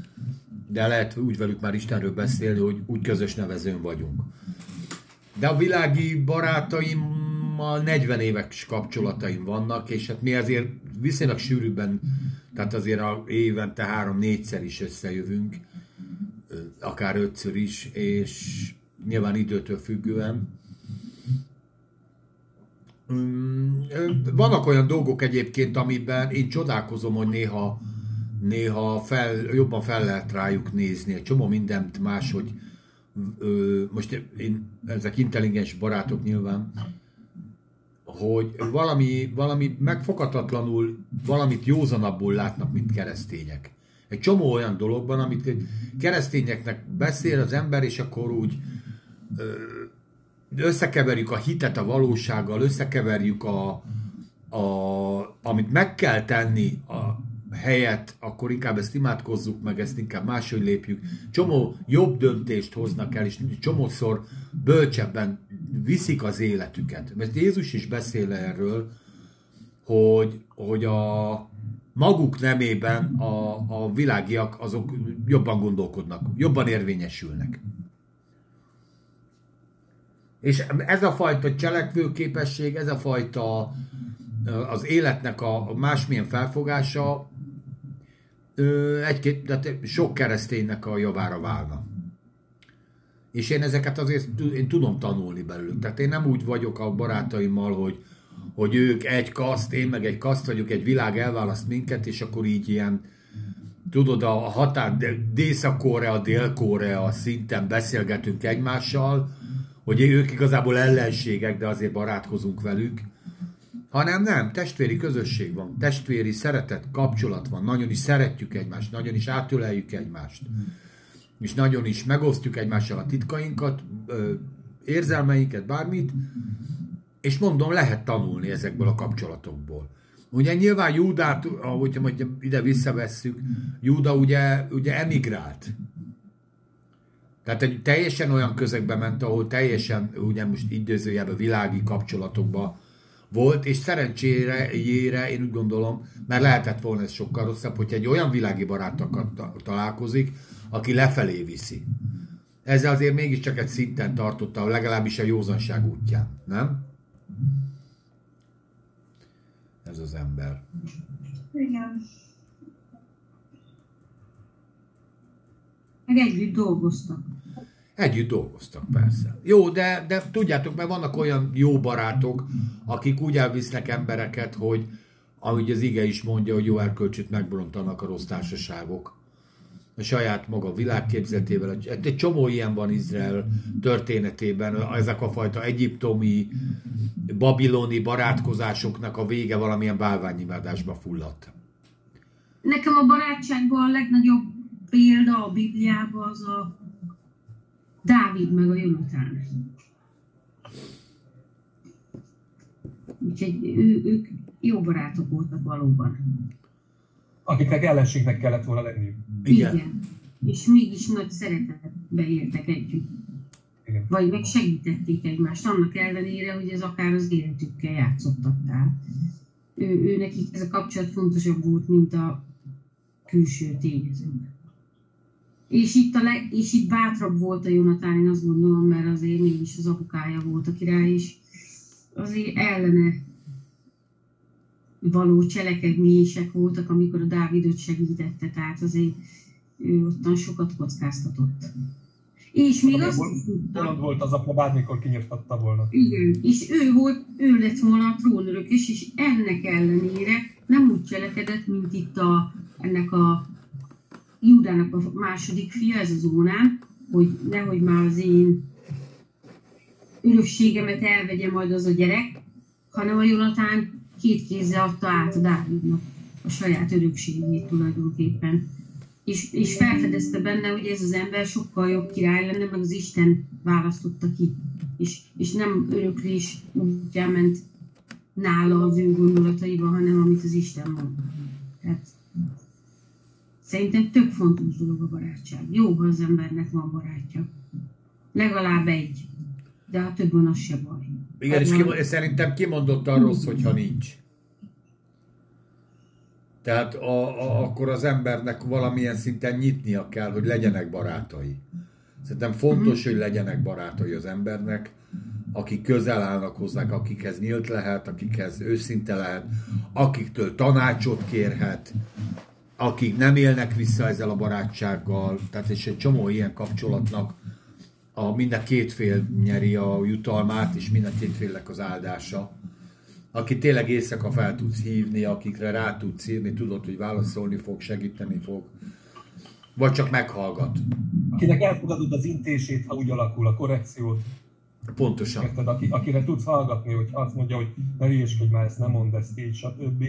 Speaker 6: de lehet úgy velük már Istenről beszélni, hogy úgy közös nevezőn vagyunk. De a világi barátaimmal 40 éves kapcsolataim vannak, és hát mi azért viszonylag sűrűbben, tehát azért a évente három-négyszer is összejövünk, akár ötször is, és nyilván időtől függően. Mm, Vannak olyan dolgok egyébként, amiben én csodálkozom, hogy néha, néha fel, jobban fel lehet rájuk nézni. Egy csomó mindent máshogy, ö, most én, ezek intelligens barátok nyilván, hogy valami, valami megfoghatatlanul, valamit józanabbul látnak, mint keresztények. Egy csomó olyan dologban, amit keresztényeknek beszél az ember, és akkor úgy összekeverjük a hitet a valósággal, összekeverjük a, a, amit meg kell tenni a helyet, akkor inkább ezt imádkozzuk meg, ezt inkább máshogy lépjük. Csomó jobb döntést hoznak el, és csomószor bölcsebben viszik az életüket. Mert Jézus is beszél erről, hogy, hogy a maguk nemében a, a világiak azok jobban gondolkodnak, jobban érvényesülnek. És ez a fajta cselekvőképesség, ez a fajta az életnek a másmilyen felfogása egy-két, tehát sok kereszténynek a javára válna. És én ezeket azért én tudom tanulni belőlük. Tehát én nem úgy vagyok a barátaimmal, hogy, hogy ők egy kaszt, én meg egy kaszt vagyok, egy világ elválaszt minket, és akkor így ilyen, tudod, a határ, Dél-Korea, Dél-Korea szinten beszélgetünk egymással, hogy ők igazából ellenségek, de azért barátkozunk velük, hanem nem, testvéri közösség van, testvéri szeretet, kapcsolat van, nagyon is szeretjük egymást, nagyon is átöleljük egymást, és nagyon is megosztjuk egymással a titkainkat, érzelmeinket, bármit, és mondom, lehet tanulni ezekből a kapcsolatokból. Ugye nyilván Júdát, ahogy ide visszavesszük, Júda ugye, ugye emigrált. Tehát egy teljesen olyan közegbe ment, ahol teljesen, ugye most idézőjelben világi kapcsolatokba volt, és szerencsére én úgy gondolom, mert lehetett volna ez sokkal rosszabb, hogy egy olyan világi baráttal találkozik, aki lefelé viszi. Ezzel azért mégiscsak egy szinten tartotta, legalábbis a józanság útján, nem? Ez az ember.
Speaker 1: Igen.
Speaker 5: Meg együtt dolgoztak.
Speaker 6: Együtt dolgoztak, persze. Jó, de, de tudjátok, mert vannak olyan jó barátok, akik úgy elvisznek embereket, hogy ahogy az ige is mondja, hogy jó erkölcsöt megborontanak a rossz társaságok. A saját maga világképzetével. Egy csomó ilyen van Izrael történetében, ezek a fajta egyiptomi, babiloni barátkozásoknak a vége valamilyen bálványimádásba fulladt.
Speaker 5: Nekem a barátságban a legnagyobb példa a Bibliában az a Dávid meg a Jonatán. Úgyhogy ő, ők jó barátok voltak valóban.
Speaker 3: Akiknek ellenségnek kellett volna lenniük.
Speaker 6: Igen.
Speaker 5: Igen. És mégis nagy szeretetbe éltek együtt.
Speaker 3: Igen.
Speaker 5: Vagy meg segítették egymást, annak ellenére, hogy ez akár az életükkel játszottak. Tehát ő, ő nekik ez a kapcsolat fontosabb volt, mint a külső tényezők. És itt, a leg, és itt bátrabb volt a Jonatán, én azt gondolom, mert azért mégis az apukája volt a király, és azért ellene való cselekedményesek voltak, amikor a Dávidot segítette, tehát azért ő ottan sokat kockáztatott. És még azt is tudta,
Speaker 3: Bolond volt az apa, bármikor kinyírhatta volna.
Speaker 5: igen, és ő volt, ő lett volna a trónörökös, és ennek ellenére nem úgy cselekedett, mint itt a, ennek a Júdának a második fia, ez az Ónán, hogy nehogy már az én örökségemet elvegye majd az a gyerek, hanem a Jonatán két kézzel adta át a Dávidnak a saját örökségét tulajdonképpen. És, és felfedezte benne, hogy ez az ember sokkal jobb király lenne, meg az Isten választotta ki. És, és nem öröklés útján ment nála az ő gondolataiban, hanem amit az Isten mond. Tehát szerintem tök fontos dolog a barátság. Jó, ha az embernek van barátja. Legalább egy. De ha több van, az se baj.
Speaker 6: Igen, és ki, szerintem kimondottan rossz, hogyha nincs. Tehát a, a, akkor az embernek valamilyen szinten nyitnia kell, hogy legyenek barátai. Szerintem fontos, hogy legyenek barátai az embernek, akik közel állnak hozzá, akikhez nyílt lehet, akikhez őszinte lehet, akiktől tanácsot kérhet, akik nem élnek vissza ezzel a barátsággal, tehát és egy csomó ilyen kapcsolatnak a minden két fél nyeri a jutalmát, és minden két félnek az áldása. aki tényleg éjszaka fel tudsz hívni, akikre rá tudsz írni, tudod, hogy válaszolni fog, segíteni fog. Vagy csak meghallgat.
Speaker 3: Akinek elfogadod az intését, ha úgy alakul a korrekciót.
Speaker 6: Pontosan.
Speaker 3: Érted? Aki, akire tudsz hallgatni, hogy azt mondja, hogy ne hogy már ezt nem mondd, ezt így, stb.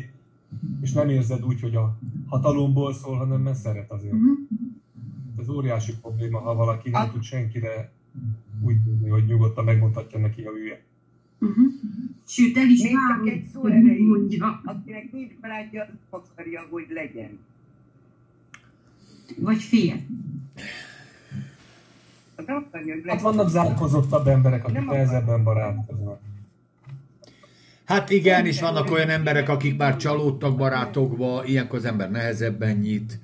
Speaker 3: És nem érzed úgy, hogy a hatalomból szól, hanem mert szeret azért.
Speaker 5: Uh-huh.
Speaker 3: Ez óriási probléma, ha valaki nem tud senkire úgy tudni, hogy nyugodtan megmondhatja neki a hülye.
Speaker 5: Uh-huh. Sőt, el is várom,
Speaker 2: egy szó erejéig.
Speaker 5: mondja.
Speaker 2: Akinek nincs barátja, az akarja, hogy legyen.
Speaker 5: Vagy fél.
Speaker 3: Hát vannak zárkozottabb emberek, akik nehezebben barátkoznak.
Speaker 6: Hát igen, és vannak olyan emberek, akik már csalódtak barátokba, ilyenkor az ember nehezebben nyit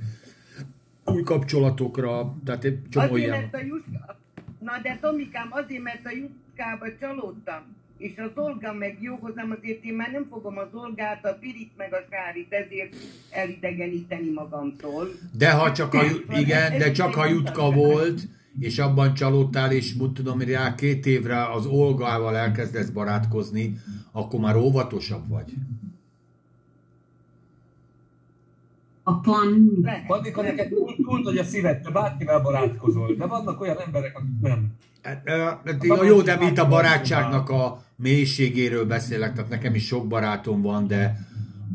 Speaker 6: új kapcsolatokra, tehát egy csomó
Speaker 2: Azért,
Speaker 6: ilyen.
Speaker 2: mert a Juska... Na de Tomikám, azért, mert a Juskába csalódtam. És az Olga meg jó hozzám, azért én már nem fogom az Olgát, a Pirit meg a Sárit ezért elidegeníteni magamtól.
Speaker 6: De ha csak a, igen, de csak a Jutka volt, és abban csalódtál, és úgy tudom, hogy rá két évre az Olgával elkezdesz barátkozni, akkor már óvatosabb vagy.
Speaker 5: A pan.
Speaker 2: Lehet.
Speaker 3: Pandika, neked túl nagy a szíved, te bárkivel barátkozol, de vannak olyan emberek, akik nem.
Speaker 6: Hát, hát, jó, jó, de mint a barátságnak a mélységéről beszélek, tehát nekem is sok barátom van, de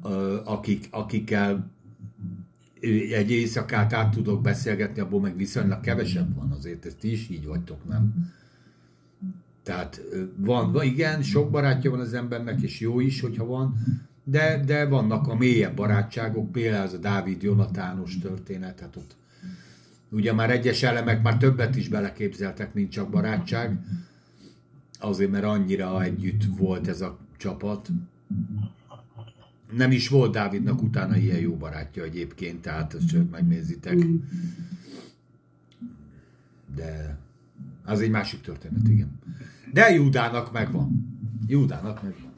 Speaker 6: ö, akik, akikkel egy éjszakát át tudok beszélgetni, abból meg viszonylag kevesebb van azért, ezt ti is így vagytok, nem? Tehát van, igen, sok barátja van az embernek, és jó is, hogyha van, de, de vannak a mélyebb barátságok, például az a Dávid Jonatános történet, hát ott ugye már egyes elemek már többet is beleképzeltek, mint csak barátság, azért mert annyira együtt volt ez a csapat. Nem is volt Dávidnak utána ilyen jó barátja egyébként, tehát ezt csak megnézitek. De az egy másik történet, igen. De Júdának megvan. Júdának megvan.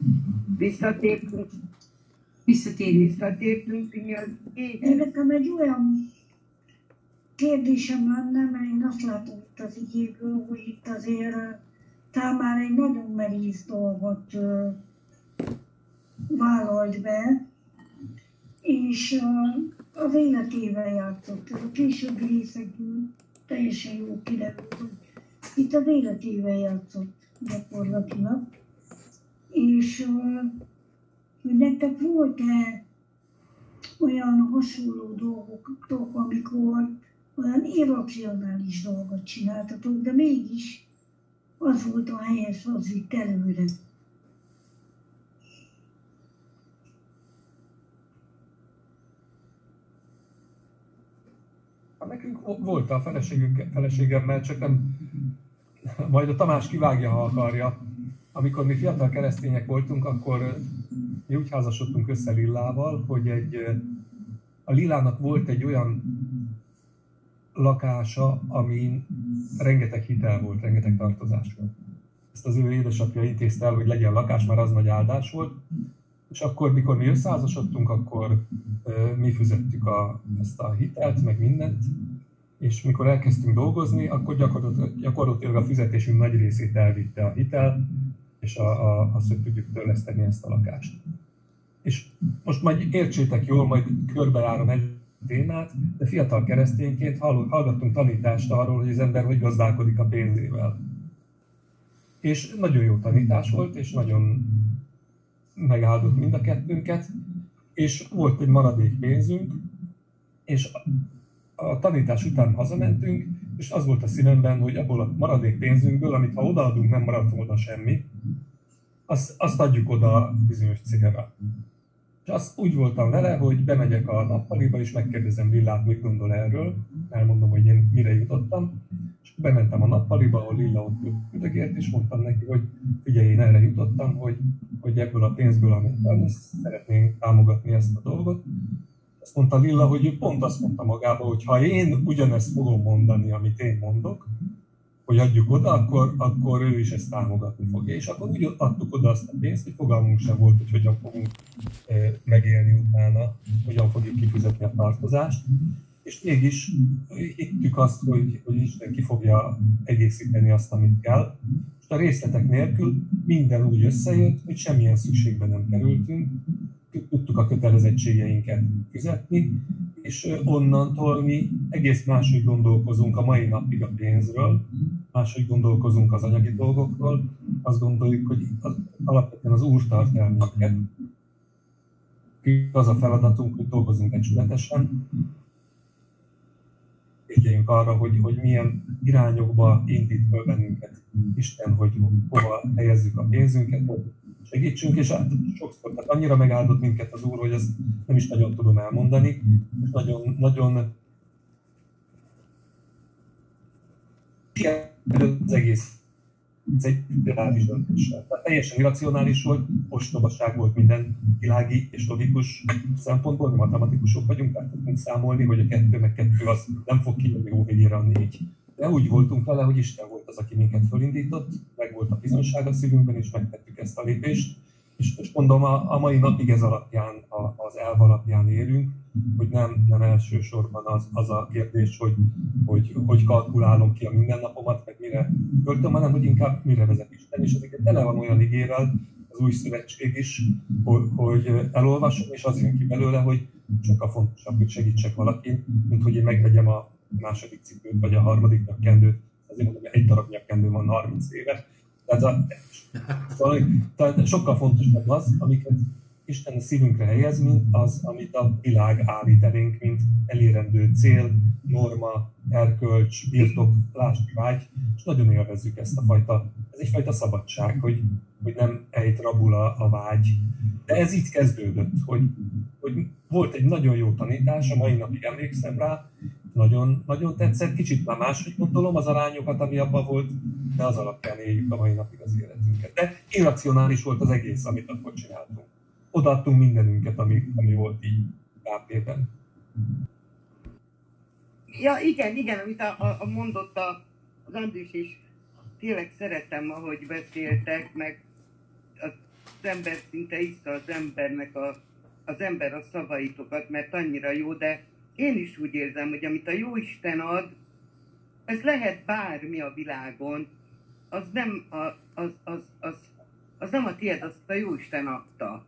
Speaker 2: Visszatértünk, visszatértünk.
Speaker 1: Én nekem egy olyan kérdésem lenne, mert én azt látom itt az igéből, hogy itt azért Támár egy nagyon merész dolgot vállalt be, és az életével játszott. A későbbi részekből teljesen jó kiderült, hogy itt az életével játszott gyakorlatilag. És hogy nektek volt-e olyan hasonló dolgok, amikor olyan irracionális dolgot csináltatok, de mégis az volt a helyes, az itt előre.
Speaker 3: Hát Nekünk vo- volt a feleségemmel, csak nem, majd a Tamás kivágja, ha akarja. Amikor mi fiatal keresztények voltunk, akkor mi úgy házasodtunk össze Lillával, hogy egy, a Lillának volt egy olyan lakása, amin rengeteg hitel volt, rengeteg tartozás volt. Ezt az ő édesapja intézte el, hogy legyen lakás, mert az nagy áldás volt. És akkor, mikor mi összeházasodtunk, akkor mi fizettük a, ezt a hitelt, meg mindent, és mikor elkezdtünk dolgozni, akkor gyakorlatilag, gyakorlatilag a fizetésünk nagy részét elvitte a hitel, és a, a, azt, hogy tudjuk törleszteni ezt a lakást. És most majd értsétek jól, majd körbejárom egy témát, de fiatal keresztényként hall- hallgattunk tanítást arról, hogy az ember hogy gazdálkodik a pénzével. És nagyon jó tanítás volt, és nagyon megáldott mind a kettőnket, és volt egy maradék pénzünk, és a- a tanítás után hazamentünk, és az volt a szívemben, hogy abból a maradék pénzünkből, amit ha odaadunk, nem maradt volna semmi, azt, azt adjuk oda bizonyos célra. És azt úgy voltam vele, hogy bemegyek a nappaliba, és megkérdezem Lillát, mit gondol erről, elmondom, hogy én mire jutottam, és bementem a nappaliba, ahol Lilla ott üdögért, és mondtam neki, hogy figyelj, én erre jutottam, hogy, hogy ebből a pénzből, amit ezt szeretnénk támogatni ezt a dolgot. Azt mondta Lilla, hogy ő pont azt mondta magába, hogy ha én ugyanezt fogom mondani, amit én mondok, hogy adjuk oda, akkor, akkor ő is ezt támogatni fogja. És akkor úgy adtuk oda azt a pénzt, hogy fogalmunk sem volt, hogy hogyan fogunk eh, megélni utána, hogyan fogjuk kifizetni a tartozást. És mégis hittük azt, hogy, hogy Isten ki fogja egészíteni azt, amit kell. És A részletek nélkül minden úgy összejött, hogy semmilyen szükségben nem kerültünk, tudtuk a kötelezettségeinket fizetni, és onnantól mi egész máshogy gondolkozunk a mai napig a pénzről, máshogy gondolkozunk az anyagi dolgokról, azt gondoljuk, hogy az, alapvetően az Úr tart el minket. Az a feladatunk, hogy dolgozunk becsületesen, figyeljünk arra, hogy, hogy milyen irányokba indít fel bennünket Isten, hogy hova helyezzük a pénzünket, hogy segítsünk, és hát sokszor tehát annyira megáldott minket az Úr, hogy ezt nem is nagyon tudom elmondani, és nagyon, nagyon az egész ez egy ideális döntés. Tehát teljesen irracionális volt, ostobaság volt minden világi és logikus szempontból, mi matematikusok vagyunk, tehát tudunk számolni, hogy a kettő meg kettő az nem fog kijönni jó végére a négy. De úgy voltunk vele, hogy Isten volt az, aki minket fölindított, meg volt a bizonság a szívünkben, és megtettük ezt a lépést. És most mondom, a, a mai napig ez alapján, a, az elv alapján élünk, hogy nem, nem elsősorban az, az a kérdés, hogy, hogy hogy kalkulálom ki a mindennapomat, meg mire költöm, hanem hogy inkább mire vezet Isten. És ezeket tele van olyan igével, az új szövetség is, hogy, hogy elolvasom, és az jön ki belőle, hogy csak a fontosabb, hogy segítsek valakin, mint hogy én megvegyem a második cipőt, vagy a harmadik nyakkendőt. Azért mondom, hogy egy darab nyakkendő van 30 éves. Tehát, a, szóval, tehát sokkal fontosabb az, amiket Isten a szívünkre helyez, mint az, amit a világ állít elénk, mint elérendő cél, norma, erkölcs, birtoklás, vágy, és nagyon élvezzük ezt a fajta, ez egyfajta szabadság, hogy, hogy nem ejt rabul a, a vágy. De ez így kezdődött, hogy, hogy volt egy nagyon jó tanítás, a mai napig emlékszem rá, nagyon, nagyon tetszett, kicsit már máshogy gondolom az arányokat, ami abban volt, de az alapján éljük a mai napig az életünket. De irracionális volt az egész, amit akkor csináltunk. Odaadtunk mindenünket, ami, ami volt így KP-ben.
Speaker 2: Ja, igen, igen, amit a, a, a mondott a, az Andris is, tényleg szeretem, ahogy beszéltek, meg az ember szinte iszta az embernek a, az ember a szavaitokat, mert annyira jó, de én is úgy érzem, hogy amit a jó Isten ad, ez lehet bármi a világon, az nem a, az, az, az, az nem a tiéd, azt a jó Isten adta.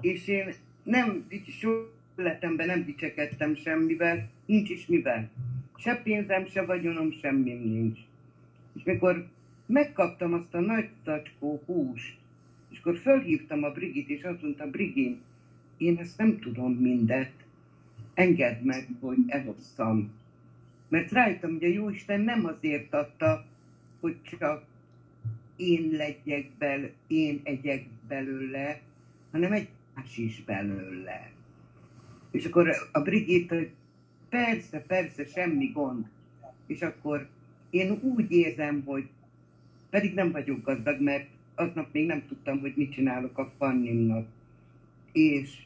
Speaker 2: És én nem, életemben nem dicsekedtem semmivel, nincs is mivel. Se pénzem, se vagyonom, semmi nincs. És mikor megkaptam azt a nagy tacskó húst, és akkor fölhívtam a Brigit, és azt mondta, Brigin, én ezt nem tudom mindet, engedd meg, hogy elosszam. Mert rájöttem, hogy a Jóisten nem azért adta, hogy csak én legyek bel, én egyek belőle, hanem egy más is belőle. És akkor a Brigitte, persze, persze, semmi gond. És akkor én úgy érzem, hogy pedig nem vagyok gazdag, mert aznap még nem tudtam, hogy mit csinálok a Fannimnak. És,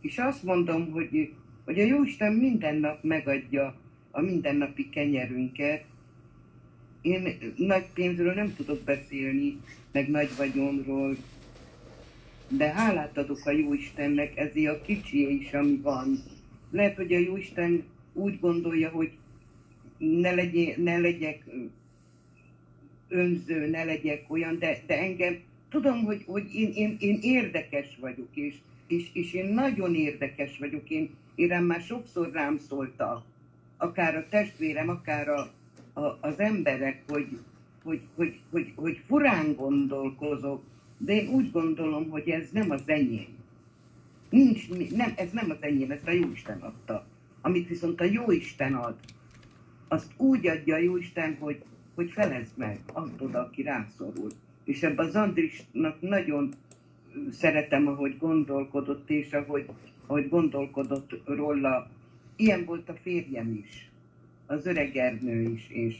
Speaker 2: és azt mondom, hogy hogy a Jóisten minden nap megadja a mindennapi kenyerünket. Én nagy pénzről nem tudok beszélni, meg nagy vagyonról, de hálát adok a Jóistennek ezért a kicsi is, ami van. Lehet, hogy a Jóisten úgy gondolja, hogy ne, legyek, ne legyek önző, ne legyek olyan, de, de engem tudom, hogy, hogy én, én, én érdekes vagyok, és, és, és én nagyon érdekes vagyok. Én, én már sokszor rám szóltak, akár a testvérem, akár a, a, az emberek, hogy, hogy, hogy, hogy, hogy furán gondolkozok, de én úgy gondolom, hogy ez nem az enyém. Nincs, nem, ez nem az enyém, ezt a Jóisten adta. Amit viszont a Jóisten ad, azt úgy adja a Jóisten, hogy, hogy felezd meg, azt oda, aki rászorul. És ebben az Andrisnak nagyon szeretem, ahogy gondolkodott, és ahogy, ahogy gondolkodott róla. Ilyen volt a férjem is, az öreg Ernő is, és,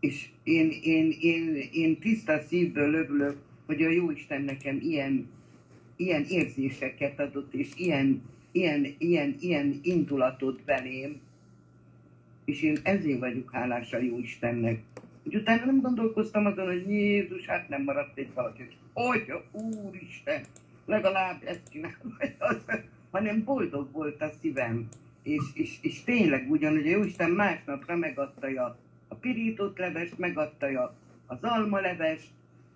Speaker 2: és én, én, én, én tiszta szívből övülök, hogy a Jóisten nekem ilyen, ilyen érzéseket adott, és ilyen, ilyen, ilyen, ilyen indulatot belém, és én ezért vagyok hálás a Jóistennek. És utána nem gondolkoztam azon, hogy Jézus, hát nem maradt egy valaki, hogy Úristen, legalább ezt csinálom, hanem boldog volt a szívem. És, és, és tényleg ugyanúgy a Jóisten másnapra megadta a, a pirított levest, megadta az almalevest,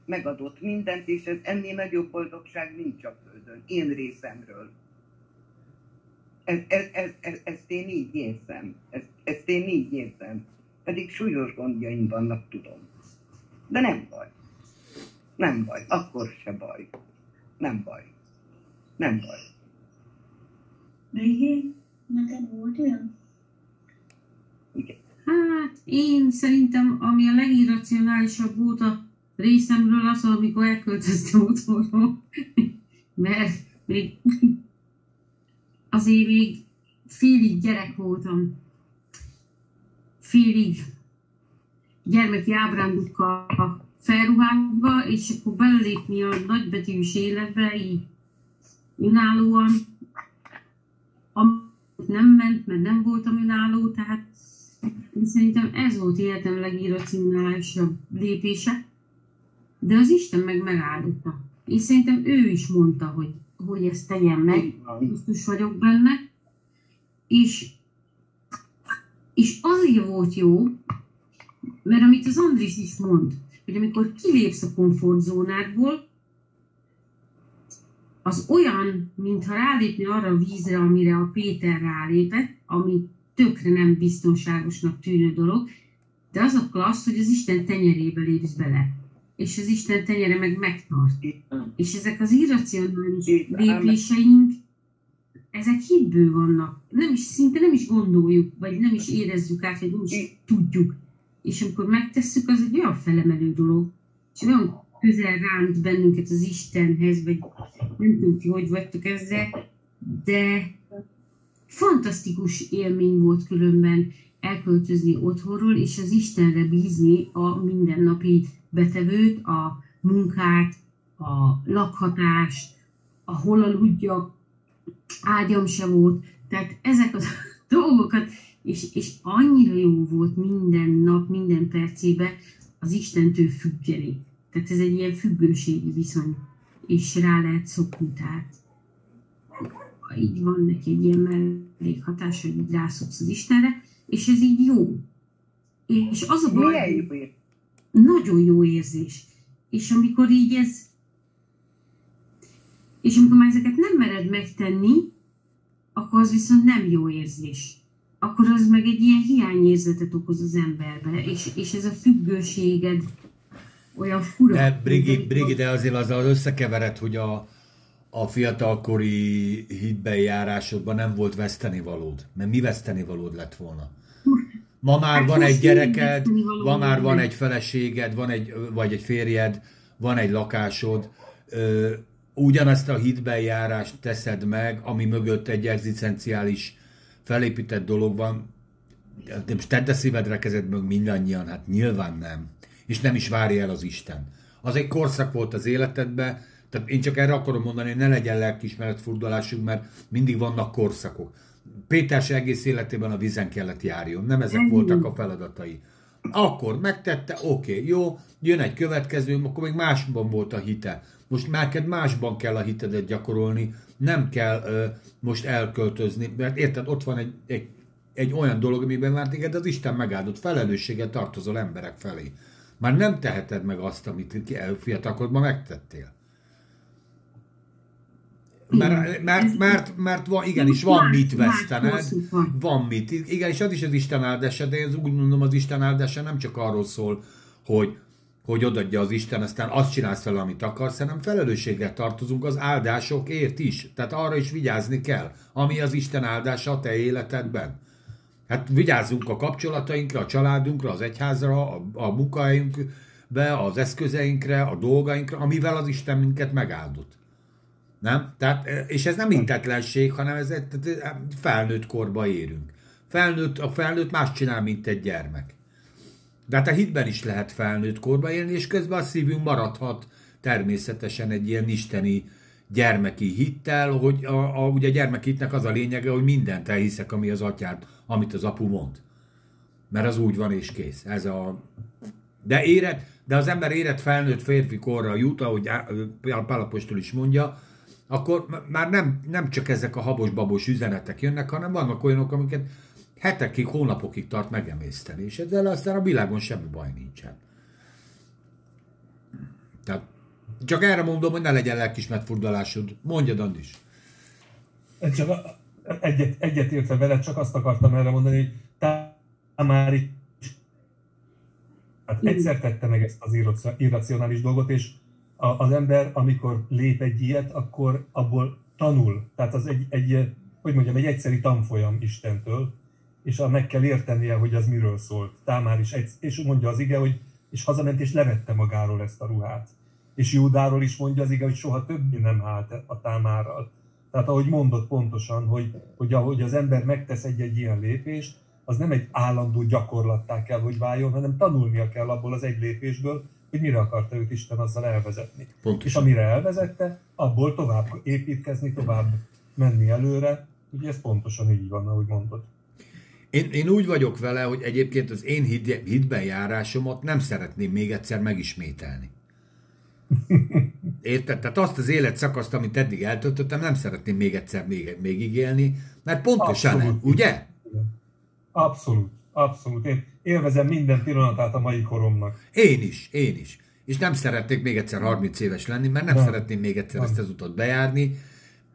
Speaker 2: megadott mindent, és ez ennél nagyobb boldogság nincs a Földön, én részemről. Ez, ez, ez, ez, ezt én így érzem. Ezt, ezt én így érzem. Pedig súlyos gondjaim vannak, tudom. De nem baj. Nem baj. Akkor se baj. Nem baj. Nem baj.
Speaker 1: Végén, neked volt olyan?
Speaker 2: Igen.
Speaker 5: Hát én szerintem, ami a legirracionálisabb volt a részemről az, amikor elköltöztem otthonról, mert még azért még félig gyerek voltam. Félig gyermeki ábrándukkal felruházva, és akkor belépni a nagybetűs életbe, így önállóan, amit nem ment, mert nem voltam önálló, tehát én szerintem ez volt életem legirracionálisabb lépése. De az Isten meg megáldotta. És szerintem ő is mondta, hogy, hogy ezt tegyen meg. Biztos vagyok benne. És, és azért volt jó, mert amit az Andris is mond, hogy amikor kilépsz a komfortzónádból, az olyan, mintha rálépni arra a vízre, amire a Péter rálépett, ami tökre nem biztonságosnak tűnő dolog, de az a klassz, hogy az Isten tenyerébe lépsz bele. És az Isten tenyere meg megtart.
Speaker 2: Van.
Speaker 5: És ezek az irracionális lépéseink, ezek hitből vannak. Nem is, szinte nem is gondoljuk, vagy nem is érezzük át, vagy nem is tudjuk. És amikor megtesszük, az egy olyan felemelő dolog, és olyan közel ránt bennünket az Istenhez, vagy nem tudom ti, hogy vagytok ezzel, de fantasztikus élmény volt különben elköltözni otthonról, és az Istenre bízni a mindennapi betevőt, a munkát, a lakhatást, a hol aludjak, ágyam se volt. Tehát ezek a dolgokat, és, és annyira jó volt minden nap, minden percében az Istentől függeni. Tehát ez egy ilyen függőségi viszony, és rá lehet szokni, tehát így van neki egy ilyen mellékhatás, hogy így rászoksz az Istenre, és ez így jó. És az a baj,
Speaker 2: jó érzés.
Speaker 5: nagyon jó érzés. És amikor így ez... És amikor már ezeket nem mered megtenni, akkor az viszont nem jó érzés. Akkor az meg egy ilyen hiányérzetet okoz az emberbe, és, és ez a függőséged olyan fura.
Speaker 6: De Brigi, Brigi, de azért azzal összekevered, hogy a, a fiatalkori hitbejárásodban nem volt vesztenivalód. Mert mi vesztenivalód lett volna? Ma már
Speaker 5: Hát
Speaker 6: van egy gyereked,
Speaker 5: vesztenivaló
Speaker 6: ma már van egy feleséged, van egy, vagy egy férjed, van egy lakásod, ö, ugyanezt a hitbejárást teszed meg, ami mögött egy egzisztenciális felépített dolog van, de most tedd a szívedre kezed meg mindannyian, hát nyilván nem. És nem is várja el az Isten. Az egy korszak volt az életedben, tehát én csak erre akarom mondani, hogy ne legyen lelkismeret furdalásunk, mert mindig vannak korszakok. Péter se egész életében a vízen kellett járjon, nem ezek voltak a feladatai. Akkor megtette, oké, okay, jó, jön egy következő, akkor még másban volt a hite. Most már neked másban kell a hitedet gyakorolni, nem kell ö, most elköltözni, mert érted, ott van egy, egy, egy olyan dolog, amiben már téged az Isten megáldott, felelősséget tartozol emberek felé. Már nem teheted meg azt, amit fiatalkodban megtettél. Mert, mert, mert, mert van, igenis, van mit vesztened,
Speaker 5: van.
Speaker 6: mit. Igen, és az is az Isten áldása, de ez úgy mondom, az Isten áldása nem csak arról szól, hogy, hogy odadja az Isten, aztán azt csinálsz vele, amit akarsz, hanem felelősséggel tartozunk az áldásokért is. Tehát arra is vigyázni kell, ami az Isten áldása a te életedben. Hát vigyázzunk a kapcsolatainkra, a családunkra, az egyházra, a, a munkahelyünkbe, az eszközeinkre, a dolgainkra, amivel az Isten minket megáldott. Nem? Tehát, és ez nem intetlenség, hanem ez tehát felnőtt korba érünk. Felnőtt, a felnőtt más csinál, mint egy gyermek. De hát a hitben is lehet felnőtt korba élni, és közben a szívünk maradhat természetesen egy ilyen isteni gyermeki hittel, hogy a, a, ugye a gyermekhitnek az a lényege, hogy mindent elhiszek, ami az atyád, amit az apu mond. Mert az úgy van és kész. Ez a... De éret, de az ember érett felnőtt férfi korra jut, ahogy Pálapostól is mondja, akkor már nem, nem csak ezek a habos-babos üzenetek jönnek, hanem vannak olyanok, amiket hetekig, hónapokig tart megemészteni, és ezzel aztán a világon semmi baj nincsen. Tehát csak erre mondom, hogy ne legyen lelkismert furdalásod. Mondjad, Andis.
Speaker 3: Csak egyet, egyet értve veled, csak azt akartam erre mondani, hogy Tamári hát egyszer tette meg ezt az irraci- irracionális dolgot, és a, az ember, amikor lép egy ilyet, akkor abból tanul. Tehát az egy, egy hogy mondjam, egy egyszeri tanfolyam Istentől, és a meg kell értenie, hogy az miről szólt. Támár is, egy, és mondja az ige, hogy és hazament és levette magáról ezt a ruhát. És Júdáról is mondja az ige, hogy soha többé nem állt a támárral. Tehát ahogy mondott pontosan, hogy, hogy ahogy az ember megtesz egy-egy ilyen lépést, az nem egy állandó gyakorlattá kell, hogy váljon, hanem tanulnia kell abból az egy lépésből, hogy mire akarta őt Isten azzal elvezetni. És
Speaker 6: Pontosan.
Speaker 3: amire elvezette, abból tovább építkezni, tovább menni előre. Ugye ez pontosan így van, ahogy mondod.
Speaker 6: Én, én úgy vagyok vele, hogy egyébként az én hit, hitben járásomat nem szeretném még egyszer megismételni. Érted? Tehát azt az életszakaszt, amit eddig eltöltöttem, nem szeretném még egyszer még, még élni, mert pontosan,
Speaker 3: Abszolút.
Speaker 6: ugye?
Speaker 3: Igen. Abszolút, abszolút. Én élvezem minden pillanatát a mai koromnak.
Speaker 6: Én is, én is. És nem szeretnék még egyszer 30 éves lenni, mert nem
Speaker 3: Nem.
Speaker 6: szeretném még egyszer
Speaker 3: Nem.
Speaker 6: ezt az utat bejárni.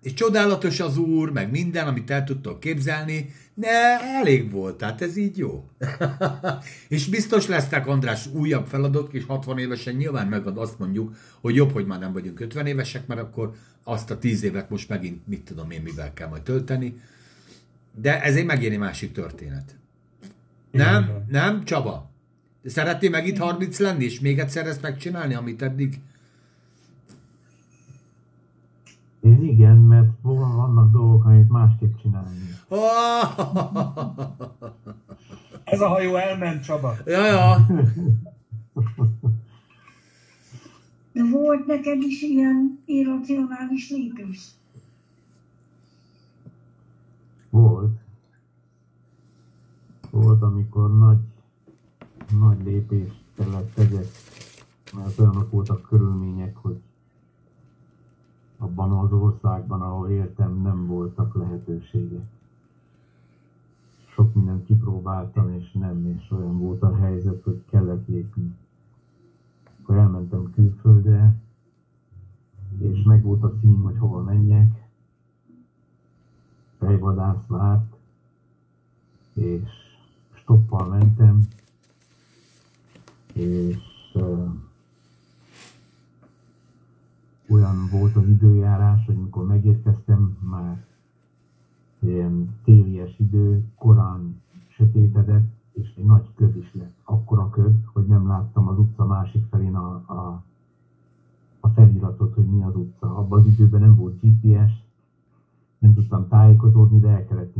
Speaker 6: És csodálatos az úr, meg minden, amit el tudtok képzelni, de elég volt, tehát ez így jó. és biztos lesznek, András, újabb feladatok, és 60 évesen nyilván meg azt mondjuk, hogy jobb, hogy már nem vagyunk 50 évesek, mert akkor azt a 10 évet most megint, mit tudom én, mivel kell majd tölteni. De ez egy megint egy másik történet. Nem? Nem, Csaba? De Szeretnél meg itt 30 lenni, és még egyszer ezt megcsinálni, amit eddig?
Speaker 4: Én igen, mert van- vannak dolgok, amit másképp csinálni.
Speaker 3: Ez a hajó elment, Csaba.
Speaker 6: ja, ja.
Speaker 1: De volt neked is ilyen irracionális lépés?
Speaker 4: Volt. Volt, amikor nagy, nagy lépést kellett tegyek, mert olyanok voltak körülmények, hogy abban az országban, ahol éltem, nem voltak lehetőségek. Sok mindent kipróbáltam, és nem, és olyan volt a helyzet, hogy kellett lépni. Akkor elmentem külföldre, és meg volt a cím, hogy hova menjek, fejvadász várt, és stoppal mentem, és uh, olyan volt az időjárás, hogy mikor megérkeztem, már ilyen télies idő, korán sötétedett, és egy nagy köd is lett. Akkora köd, hogy nem láttam az utca másik felén a, a, a feliratot, hogy mi az utca. Abban az időben nem volt GPS, nem tudtam tájékozódni, de el kellett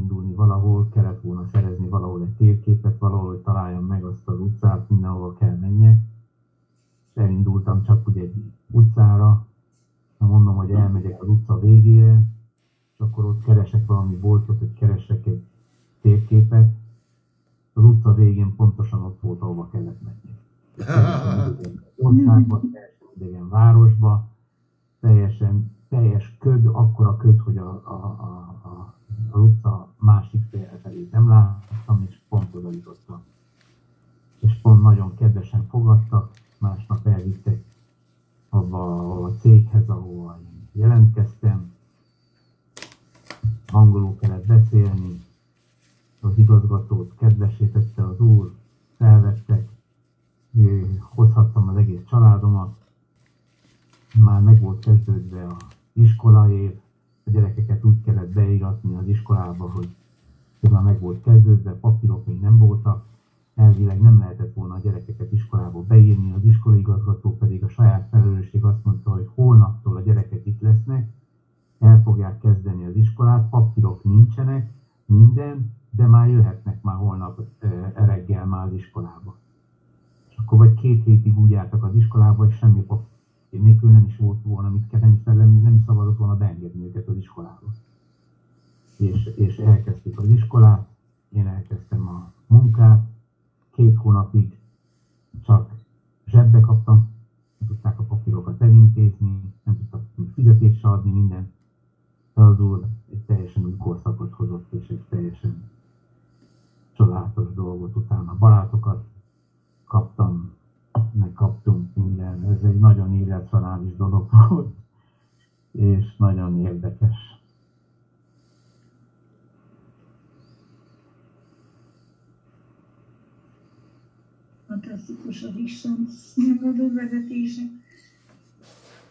Speaker 1: Fantasztikus az Isten adó vezetése.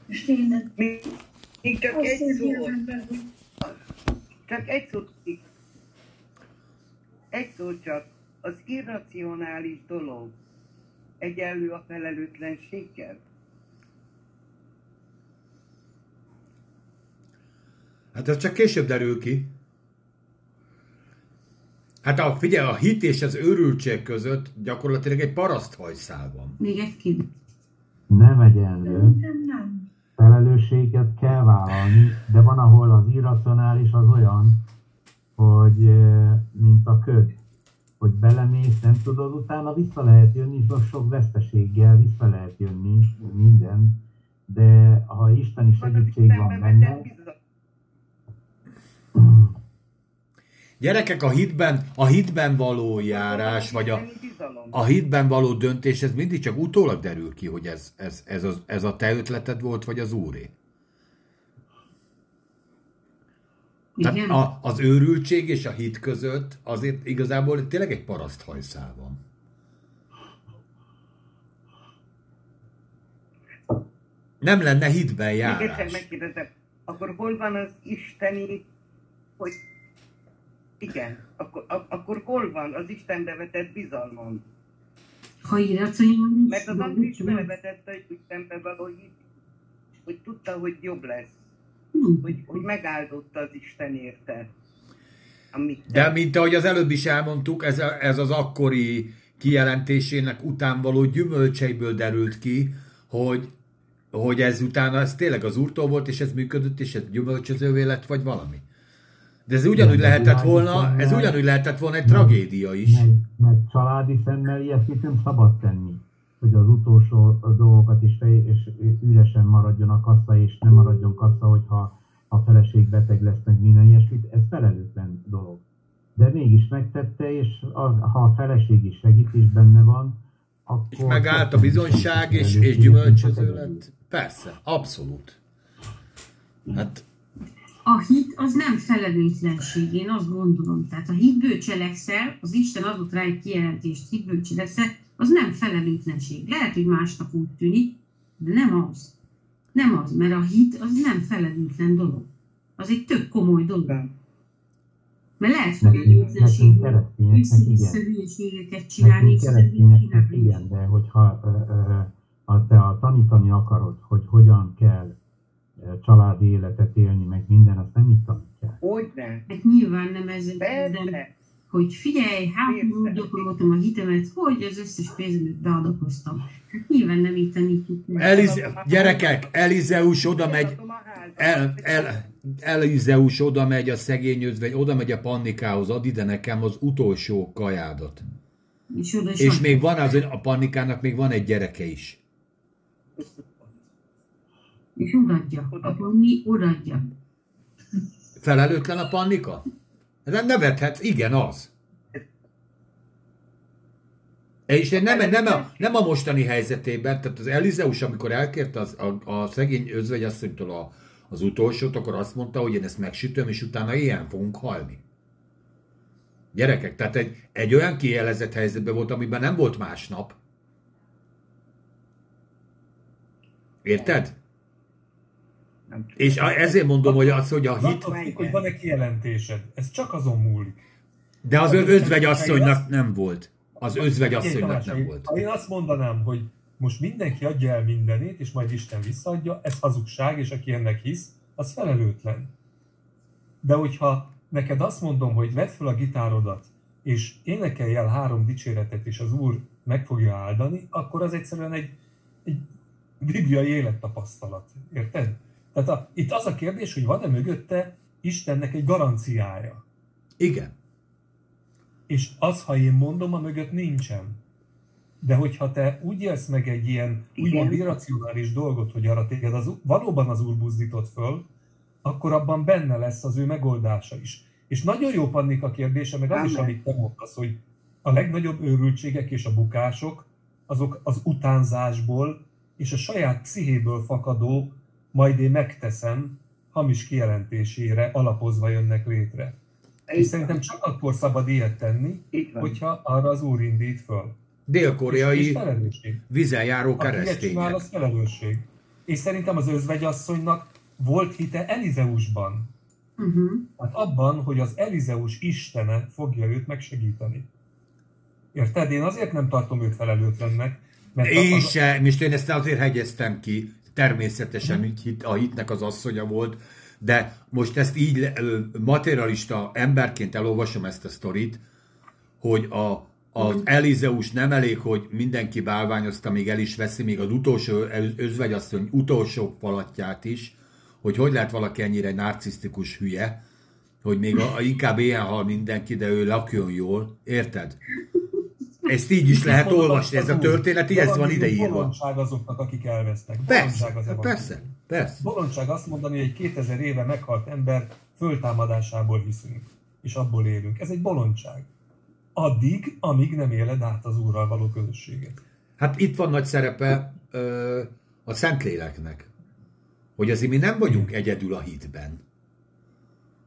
Speaker 1: És tényleg
Speaker 2: Még, még csak egy szó.
Speaker 1: érzem be, hogy
Speaker 2: Csak egy szó. Egy szó csak. Az irracionális dolog egyenlő a felelőtlenséggel.
Speaker 6: Hát ez csak később derül ki. Hát a, figyelj, a hit és az őrültség között gyakorlatilag egy paraszthajszál van.
Speaker 5: Még egy kérdés.
Speaker 4: Nem egyenlő.
Speaker 1: szerintem nem.
Speaker 4: felelősséget kell vállalni, de van, ahol az irracionális az olyan, hogy eh, mint a köd, hogy belemész, nem tudod, utána vissza lehet jönni, sok, sok veszteséggel vissza lehet jönni, minden, de ha isteni segítség van benne,
Speaker 6: Gyerekek, a hitben, a hitben való járás, vagy a, a hitben való döntés, ez mindig csak utólag derül ki, hogy ez, ez, ez, az, ez a te ötleted volt, vagy az úré. Tehát
Speaker 5: Igen?
Speaker 6: a, az őrültség és a hit között azért igazából tényleg egy paraszthajszál van. Nem lenne hitben
Speaker 2: Még egyszer
Speaker 6: járás.
Speaker 2: megkérdezem, akkor hol van az isteni, hogy igen, akkor, ak- akkor hol van az Istenbe vetett bizalmam?
Speaker 5: Ha irracionális,
Speaker 2: Mert az
Speaker 5: mit tudom.
Speaker 2: belevetette egy Istenbe való hit, hogy tudta, hogy jobb lesz,
Speaker 5: Nem.
Speaker 2: hogy, hogy megáldotta az Isten érte. Amit
Speaker 6: De mint ahogy az előbb is elmondtuk, ez, a, ez az akkori kijelentésének után való gyümölcseiből derült ki, hogy, hogy ez utána ez tényleg az úrtól volt, és ez működött, és ez gyümölcsözővé lett, vagy valami. De ez ugyanúgy lehetett volna, ez ugyanúgy lehetett volna egy
Speaker 4: meg-
Speaker 6: tragédia is.
Speaker 4: meg, meg családi szemmel ilyesmit nem szabad tenni, hogy az utolsó dolgokat is fej, és üresen maradjon a kassa, és nem maradjon kassa, hogyha a feleség beteg lesz, meg minden ilyesmit, ez felelőtlen dolog. De mégis megtette, és a, ha a feleség is segít, és benne van, akkor...
Speaker 6: És megállt a bizonyság, és, és gyümölcsöző lett. Persze, abszolút. Hát
Speaker 5: A hit az nem felelőtlenség, én azt gondolom. Tehát a hitből cselekszel, az Isten adott rá egy kijelentést, hitből cselekszel, az nem felelőtlenség. Lehet, hogy másnak úgy tűnik, de nem az. Nem az, mert a hit az nem felelőtlen dolog. Az egy tök komoly dolog. Mert lehet felelőtlenség, hülyeségeket csinálni,
Speaker 4: igen, de hogyha a, te a tanítani akarod, hogy hogyan kell családi életet élni, meg minden, azt nem itt tanítják.
Speaker 2: Hogyne?
Speaker 5: Hát nyilván nem ez de, hogy figyelj, hát gyakoroltam a hitemet, hogy az összes pénzemet beadakoztam. Hát nyilván nem így tanítjuk.
Speaker 6: Elize, gyerekek, Elizeus oda megy, el, el, Elizeus oda megy a szegény özvegy, oda megy a pannikához, ad ide nekem az utolsó kajádat.
Speaker 5: És
Speaker 6: És még van az, a pannikának még van egy gyereke is.
Speaker 5: És odaadja. A panni odaadja.
Speaker 6: Felelőtlen a pannika? Hát nevethetsz, igen, az. És nem, nem, a, nem a mostani helyzetében, tehát az Elizeus, amikor elkérte az, a, a szegény özvegyasszonytól a, az utolsót, akkor azt mondta, hogy én ezt megsütöm, és utána ilyen fogunk halni. Gyerekek, tehát egy, egy olyan kielezett helyzetben volt, amiben nem volt másnap. Érted?
Speaker 2: Nem.
Speaker 6: És a- ezért mondom, hogy az, hogy a hit,
Speaker 3: Attól hogy van-e kijelentésed. Ez csak azon múlik.
Speaker 6: de az özvegyasszonynak nem volt. Az özvegyasszonynak nem volt.
Speaker 3: Én azt mondanám, hogy most mindenki adja el mindenét, és majd Isten visszaadja, ez hazugság, és aki ennek hisz, az felelőtlen. De hogyha neked azt mondom, hogy vedd fel a gitárodat, és énekelj el három dicséretet, és az Úr meg fogja áldani, akkor az egyszerűen egy, egy bibliai élettapasztalat. Érted? Tehát a, itt az a kérdés, hogy van-e mögötte Istennek egy garanciája.
Speaker 6: Igen.
Speaker 3: És az, ha én mondom, a mögött nincsen. De hogyha te úgy élsz meg egy ilyen úgymond
Speaker 2: Igen.
Speaker 3: irracionális dolgot, hogy arra téged az, valóban az úr buzdított föl, akkor abban benne lesz az ő megoldása is. És nagyon jó Pannika kérdése, meg az is,
Speaker 2: Amen.
Speaker 3: amit te mondasz, hogy a legnagyobb őrültségek és a bukások, azok az utánzásból és a saját pszihéből fakadó, majd én megteszem, hamis kijelentésére alapozva jönnek létre. És
Speaker 2: Így
Speaker 3: szerintem
Speaker 2: van.
Speaker 3: csak akkor szabad ilyet tenni, hogyha arra az úr indít föl. És, és
Speaker 6: Dél-koreai
Speaker 3: felelősség.
Speaker 6: vizen járó
Speaker 3: Aki ilyet csinál,
Speaker 6: keresztények.
Speaker 3: az felelősség. És szerintem az özvegyasszonynak volt hite Elizeusban.
Speaker 5: Uh-huh.
Speaker 3: Hát abban, hogy az Elizeus istene fogja őt megsegíteni. Érted? Én azért nem tartom őt felelőtlennek, mert
Speaker 6: Én
Speaker 3: az,
Speaker 6: se, most én ezt azért hegyeztem ki, természetesen úgy hit, a hitnek az asszonya volt, de most ezt így ö, materialista emberként elolvasom ezt a sztorit, hogy a, az Elizeus nem elég, hogy mindenki bálványozta, még el is veszi, még az utolsó özvegyasszony utolsó falatját is, hogy hogy lehet valaki ennyire narcisztikus hülye, hogy még a, a, inkább éhen hal mindenki, de ő lakjon jól. Érted? Ezt így is lehet olvasni, ez a történet, így ez van ideírva.
Speaker 3: Bolondság azoknak, akik elvesztek.
Speaker 6: Persze,
Speaker 3: az evangélium.
Speaker 6: persze, persze.
Speaker 3: Bolondság azt mondani, hogy egy 2000 éve meghalt ember föltámadásából hiszünk, és abból élünk. Ez egy bolondság. Addig, amíg nem éled át az Úrral való közösséget.
Speaker 6: Hát itt van nagy szerepe ö, a Szentléleknek. Hogy azért mi nem vagyunk egyedül a hitben.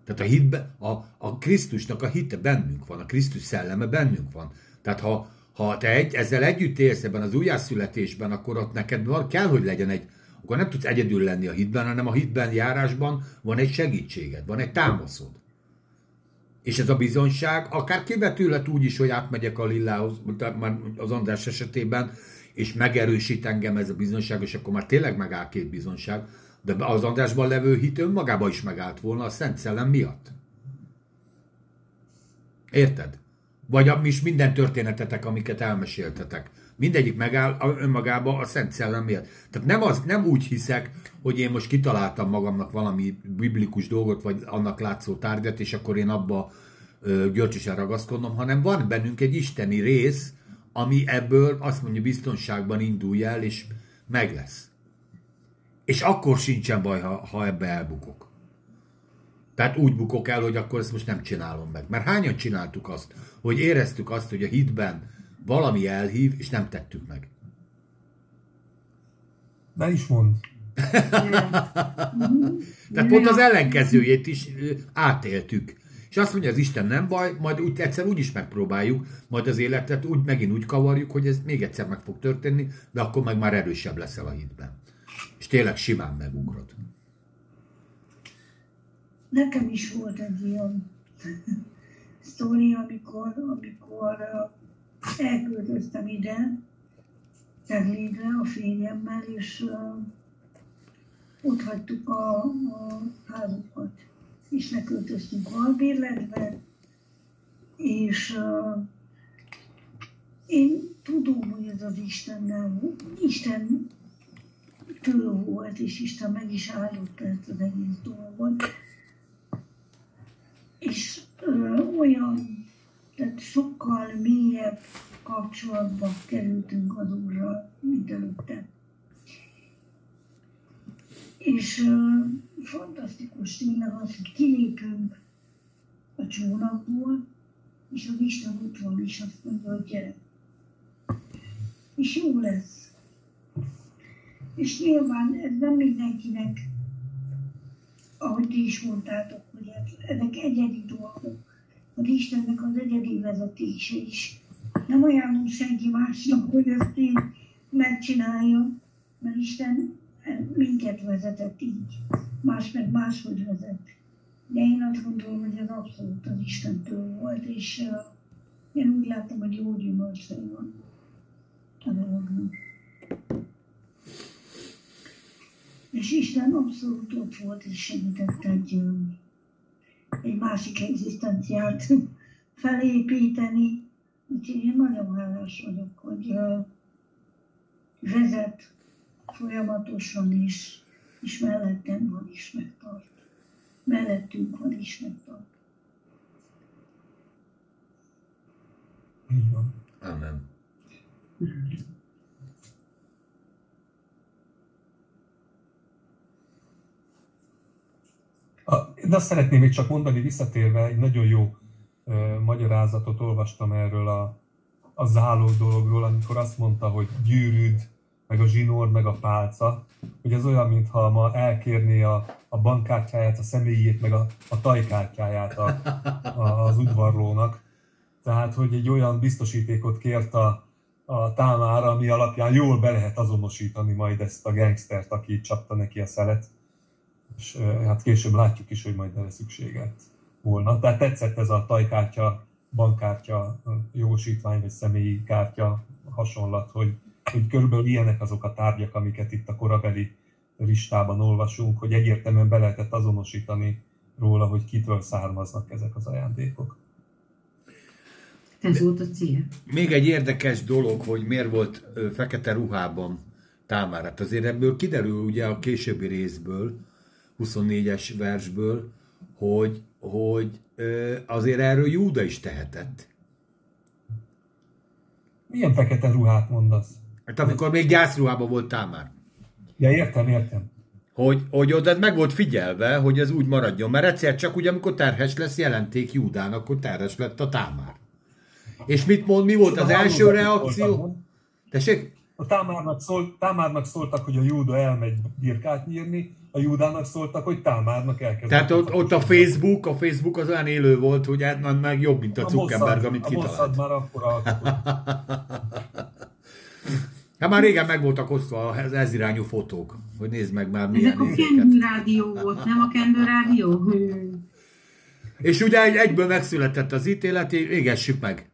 Speaker 6: Tehát a hitben, a, a Krisztusnak a hite bennünk van, a Krisztus szelleme bennünk van. Tehát ha, ha te egy, ezzel együtt élsz ebben az újjászületésben, akkor ott neked van, kell, hogy legyen egy, akkor nem tudsz egyedül lenni a hitben, hanem a hitben járásban van egy segítséged, van egy támaszod. És ez a bizonyság akár kivetülhet úgy is, hogy átmegyek a Lillához, már az András esetében, és megerősít engem ez a bizonyság, és akkor már tényleg megáll két bizonyság, de az Andrásban levő hit önmagában is megállt volna a Szent Szellem miatt. Érted? Vagy is minden történetetek, amiket elmeséltetek. Mindegyik megáll önmagába a Szent Szellem miatt. Tehát nem, az, nem úgy hiszek, hogy én most kitaláltam magamnak valami biblikus dolgot, vagy annak látszó tárgyat, és akkor én abba ö, görcsösen ragaszkodnom, hanem van bennünk egy isteni rész, ami ebből azt mondja biztonságban indulj el, és meg lesz. És akkor sincsen baj, ha, ha ebbe elbukok. Tehát úgy bukok el, hogy akkor ezt most nem csinálom meg. Mert hányan csináltuk azt, hogy éreztük azt, hogy a hitben valami elhív, és nem tettük meg.
Speaker 3: Ne is mond.
Speaker 6: Tehát pont az ellenkezőjét is átéltük. És azt mondja, az Isten nem baj, majd úgy egyszer úgy is megpróbáljuk, majd az életet úgy megint úgy kavarjuk, hogy ez még egyszer meg fog történni, de akkor meg már erősebb leszel a hitben. És tényleg simán megugrod.
Speaker 1: Nekem is volt egy ilyen sztori, amikor, amikor elköltöztem ide, Teglédre a férjemmel, és uh, ott hagytuk a, a házukat, és leköltöztünk albérletbe, és uh, én tudom, hogy ez az Istennel, Isten től volt, és Isten meg is áldotta ezt az egész dolgot. És olyan, tehát sokkal mélyebb kapcsolatba kerültünk az Úrral, mint előtte. És ö, fantasztikus tényleg az, hogy kilépünk a csónakból, és az Isten ott van, és azt mondja, hogy gyere. És jó lesz. És nyilván ez nem mindenkinek, ahogy ti is mondtátok, hogy ezek egyedi dolgok. Az Istennek az egyedi vezetése is. Nem ajánlom senki másnak, hogy ezt így megcsinálja, mert Isten minket vezetett így. Más meg máshogy vezet. De én azt gondolom, hogy ez abszolút az Istentől volt, és uh, én úgy láttam, hogy jó gyümölcsei van a dolognak. És Isten abszolút ott volt, és segített egy, ö, egy másik egzisztenciát felépíteni. Úgyhogy én nagyon hálás vagyok, hogy vezet folyamatosan is, és mellettem van is megtart. Mellettünk van is megtart.
Speaker 3: Így van.
Speaker 6: Amen.
Speaker 3: A, de azt szeretném még csak mondani visszatérve, egy nagyon jó ö, magyarázatot olvastam erről a, a zálók dologról, amikor azt mondta, hogy gyűrűd meg a zsinór, meg a pálca, hogy ez olyan, mintha ma elkérné a, a bankkártyáját, a személyét, meg a, a tajkártyáját a, a, az udvarlónak. Tehát, hogy egy olyan biztosítékot kért a, a támára, ami alapján jól be lehet azonosítani majd ezt a gangstert, aki csapta neki a szelet. És hát később látjuk is, hogy majd erre szükséget volna. Tehát tetszett ez a tajkártya, bankkártya, jogosítvány vagy személyi kártya hasonlat, hogy, hogy körülbelül ilyenek azok a tárgyak, amiket itt a korabeli listában olvasunk, hogy egyértelműen be lehetett azonosítani róla, hogy kitől származnak ezek az ajándékok.
Speaker 5: Ez volt a cél.
Speaker 6: Még egy érdekes dolog, hogy miért volt fekete ruhában Támár. Hát azért ebből kiderül ugye a későbbi részből, 24-es versből, hogy, hogy azért erről Júda is tehetett.
Speaker 3: Milyen fekete ruhát mondasz?
Speaker 6: Hát amikor még gyászruhában volt Támár.
Speaker 3: Ja, értem, értem.
Speaker 6: Hogy, hogy oda meg volt figyelve, hogy ez úgy maradjon, mert egyszer csak ugye, amikor terhes lesz, jelenték Júdának, hogy terhes lett a Támár. És mit mond, mi volt az első reakció? Tessék?
Speaker 3: A Támárnak, szól, Támárnak szóltak, hogy a Júda elmegy birkát nyírni, a Júdának szóltak, hogy Támárnak elkezd.
Speaker 6: Tehát ott, ott a Facebook, a Facebook az olyan élő volt, hogy hát meg jobb, mint a Zuckerberg, amit
Speaker 3: A Mossad
Speaker 6: kitalált.
Speaker 3: már akkor.
Speaker 6: Hát már régen meg voltak osztva az ez irányú fotók, hogy nézd meg már milyen
Speaker 5: Ezek a. Kendő rádió volt, nem a Kendő rádió?
Speaker 6: És ugye egy, egyből megszületett az ítélet, égessük meg.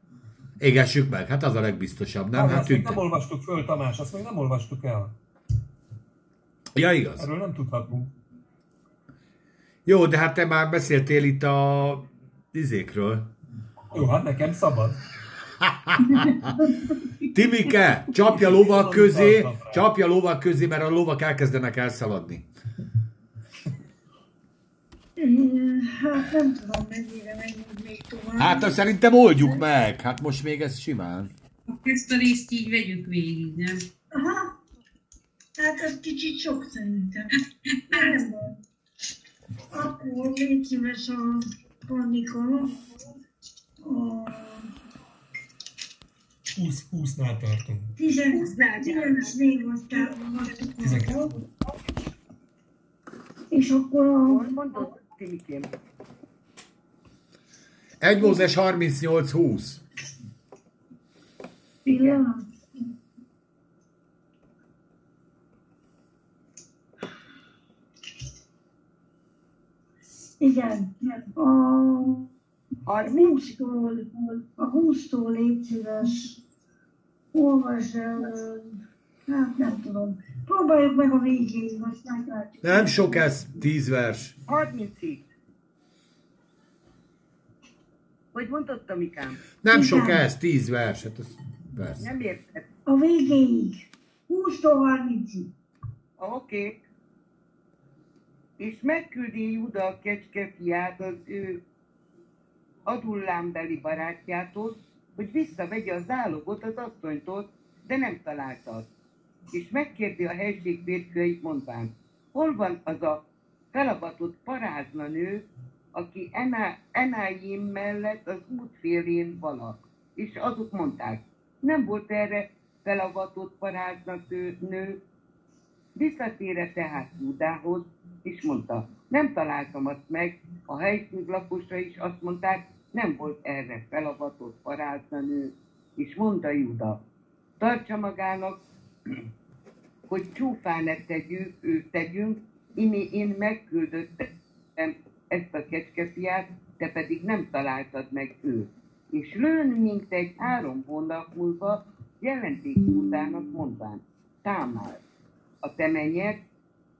Speaker 6: Égessük meg, hát az a legbiztosabb, nem?
Speaker 3: Nem,
Speaker 6: Hát
Speaker 3: azt még nem olvastuk föl, Tamás, azt még nem olvastuk el.
Speaker 6: Ja, igaz.
Speaker 3: Erről nem tudhatunk.
Speaker 6: Jó, de hát te már beszéltél itt a izékről.
Speaker 3: Jó, hát nekem szabad.
Speaker 6: Timike, csapja lovak közé, csapja lovak közé, mert a lovak elkezdenek elszaladni.
Speaker 1: Hát nem tudom, mennyire menjünk még tovább.
Speaker 6: Hát azt szerintem oldjuk meg. Hát most még ez simán.
Speaker 5: Ezt a részt így vegyük végig, nem?
Speaker 1: Aha. Hát ez kicsit sok szerintem. Nem baj. Akkor légy szíves a panika. A
Speaker 3: 20, 20-nál tartunk.
Speaker 1: 19 név aztán. És akkor a
Speaker 2: mondod, Timikém?
Speaker 6: 1 Mózes 38-20.
Speaker 1: pillanat. Igen, a a 20-tól, a 20-tól légy szíves, olvasd el, hát nem tudom. Próbáljuk meg a végéig, azt meglátjuk.
Speaker 6: Nem sok ez, 10 vers.
Speaker 2: 30-ig. Hogy mondott, Tomikám?
Speaker 6: Nem sok
Speaker 1: Igen.
Speaker 6: ez, 10 vers. Hát az vers.
Speaker 2: Nem érted.
Speaker 1: A végéig. 20-tól 30-ig.
Speaker 2: Oké. Okay. És megküldi Júda a kecske fiát az ő adullámbeli barátjától, hogy visszavegye a zálogot az asszonytól, de nem találta. És megkérdi a helység férfiait mondván, hol van az a felavatott parázna nő, aki Ená, Enáim mellett az út félén vala. És azok mondták, nem volt erre felavatott parázna nő, Visszatére tehát Júdához, és mondta, nem találtam azt meg, a helyszín lakosa is azt mondták, nem volt erre felavatott parázna nő, és mondta Júda, tartsa magának, hogy csúfának tegyünk, ő tegyünk, imi én megküldöttem ezt a kecskefiát, te pedig nem találtad meg őt. És lőn mintegy három hónap múlva jelenték Júdának mondván, támár, a te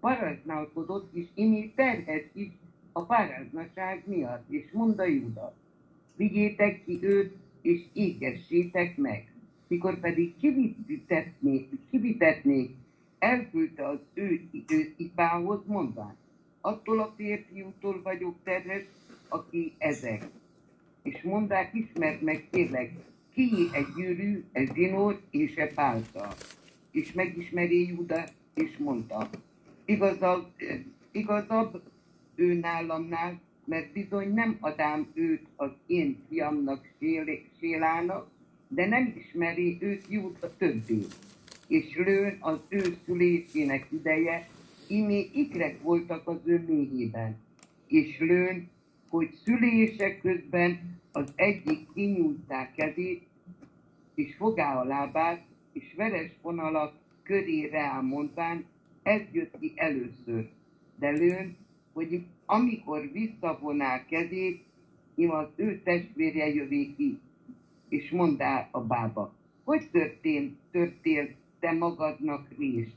Speaker 2: mennyed paraználkodott, és imi terhet is a páráznaság miatt, és mondta Júda, vigyétek ki őt, és égessétek meg. Mikor pedig kivitetnék, kivitetnék elküldte az ő, ipához, mondván, attól a férfiútól vagyok terhes, aki ezek. És mondák, ismert meg kérlek, ki egy gyűrű, egy zsinór és egy pálca. És megismeri Júda, és mondta, igazabb, igazabb ő nálamnál, mert bizony nem adám őt az én fiamnak Sél- Sélának, de nem ismeri őt Júda többé. és lőn az ő szülésének ideje, imé ikrek voltak az ő méhében, és lőn, hogy szülése közben az egyik kinyújtá kezét, és fogá a lábát, és veres vonalat köré rá mondván, ez jött ki először. Lőn, hogy amikor visszavoná kezét, im az ő testvérje jövé ki, és mondá a bába, hogy történt, történt te magadnak rés.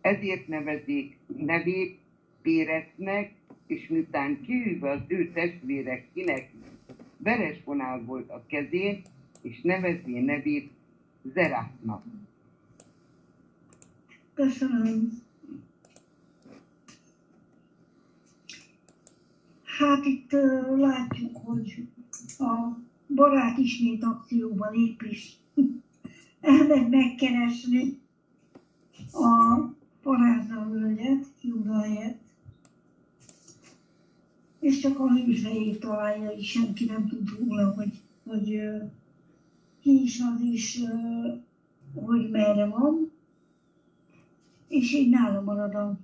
Speaker 2: Ezért nevezik nevét Pérecnek, és miután kiülve az ő testvérek kinek veres vonál volt a kezén, és nevezi nevét Zerátnak.
Speaker 1: Köszönöm. Hát itt uh, látjuk, hogy a barát ismét akcióba lép is. Elmegy megkeresni a parázna völgyet, Júda helyett. És csak a hűfejét találja, és senki nem tud róla, hogy, hogy ki is az is, hogy merre van. És így nála marad a,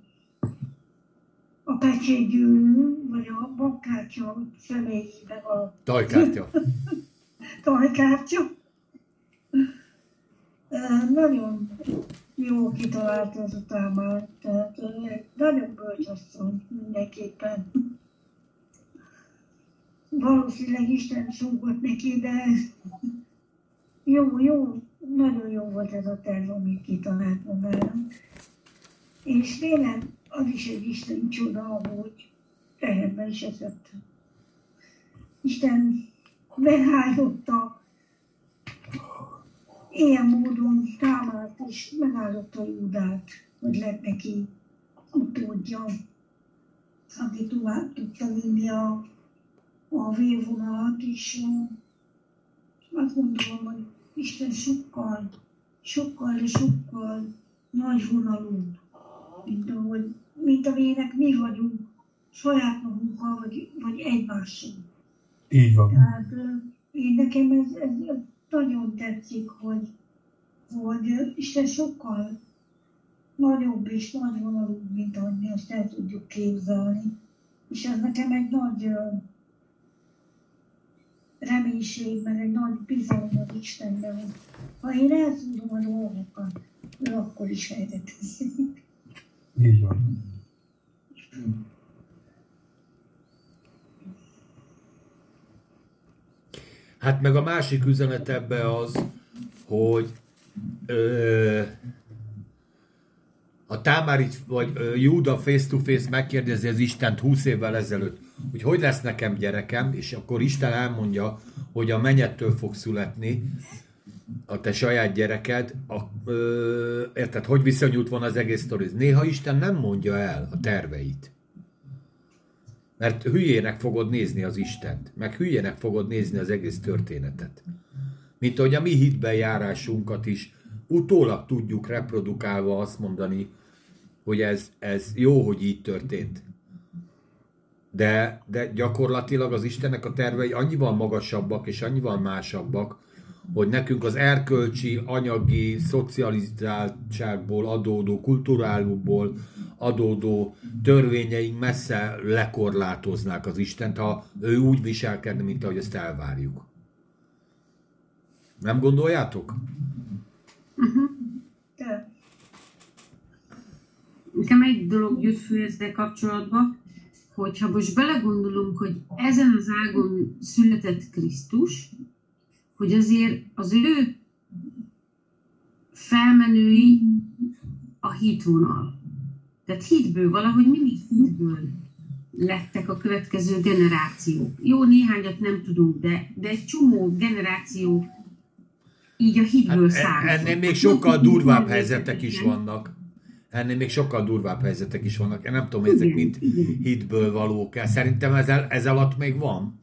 Speaker 1: a pecsétgyűrű, vagy a bankkártya személyében a
Speaker 6: Tajkártya.
Speaker 1: tajkártya. Nagyon jó kitalált ez a támár, tehát nagyon bölcs asszony mindenképpen. Valószínűleg Isten szógott neki, de jó, jó, nagyon jó volt ez a terv, amit kitalált magára. És tényleg az is egy Isten csoda, hogy teherbe is esett. Isten megáldotta ilyen módon támadt és megáldotta Júdát, hogy lett neki utódja, aki tovább tudta vinni a, a vérvonalat, és azt gondolom, hogy Isten sokkal, sokkal, de sokkal nagy vonalúbb, mint, ahogy, mint amilyenek mi vagyunk saját magunkkal, vagy, vagy egymással.
Speaker 3: Így van.
Speaker 1: Tehát én nekem ez, ez, nagyon tetszik, hogy, hogy Isten sokkal nagyobb és nagyvonalúbb, mint ahogy mi azt el tudjuk képzelni. És ez nekem egy nagy reménység, meg egy nagy bizalom az Istenben, ha én el tudom a dolgokat, ő akkor is helyre teszi.
Speaker 3: Így van.
Speaker 6: Hát meg a másik üzenet ebbe az, hogy ö, a Támárit, vagy ö, Júda face-to-face megkérdezi az Istent 20 évvel ezelőtt, hogy hogy lesz nekem gyerekem, és akkor Isten elmondja, hogy a menyettől fog születni a te saját gyereked, a, ö, érted, hogy viszonyult volna az egész sztori. Néha Isten nem mondja el a terveit. Mert hülyének fogod nézni az Istent, meg hülyének fogod nézni az egész történetet. Mint ahogy a mi hitben járásunkat is utólag tudjuk reprodukálva azt mondani, hogy ez, ez jó, hogy így történt. De, de gyakorlatilag az Istennek a tervei annyival magasabbak és annyival másabbak, hogy nekünk az erkölcsi, anyagi, szocializáltságból adódó, kulturálukból adódó törvényeink messze lekorlátoznák az Istent, ha ő úgy viselkedne, mint ahogy ezt elvárjuk. Nem gondoljátok?
Speaker 1: De
Speaker 5: Nekem egy dolog jött föl ezzel kapcsolatban, hogyha most belegondolunk, hogy ezen az ágon született Krisztus, hogy azért az ő felmenői a hitvonal. Tehát hitből valahogy mindig hitből lettek a következő generációk. Jó, néhányat nem tudunk, de, de egy csomó generáció így a hitből
Speaker 6: Hát,
Speaker 5: származott.
Speaker 6: ennél még sokkal durvább helyzetek is vannak. Ennél még sokkal durvább helyzetek is vannak. Én nem tudom, hogy ezek mind hitből valók. Szerintem ez, ez alatt még van.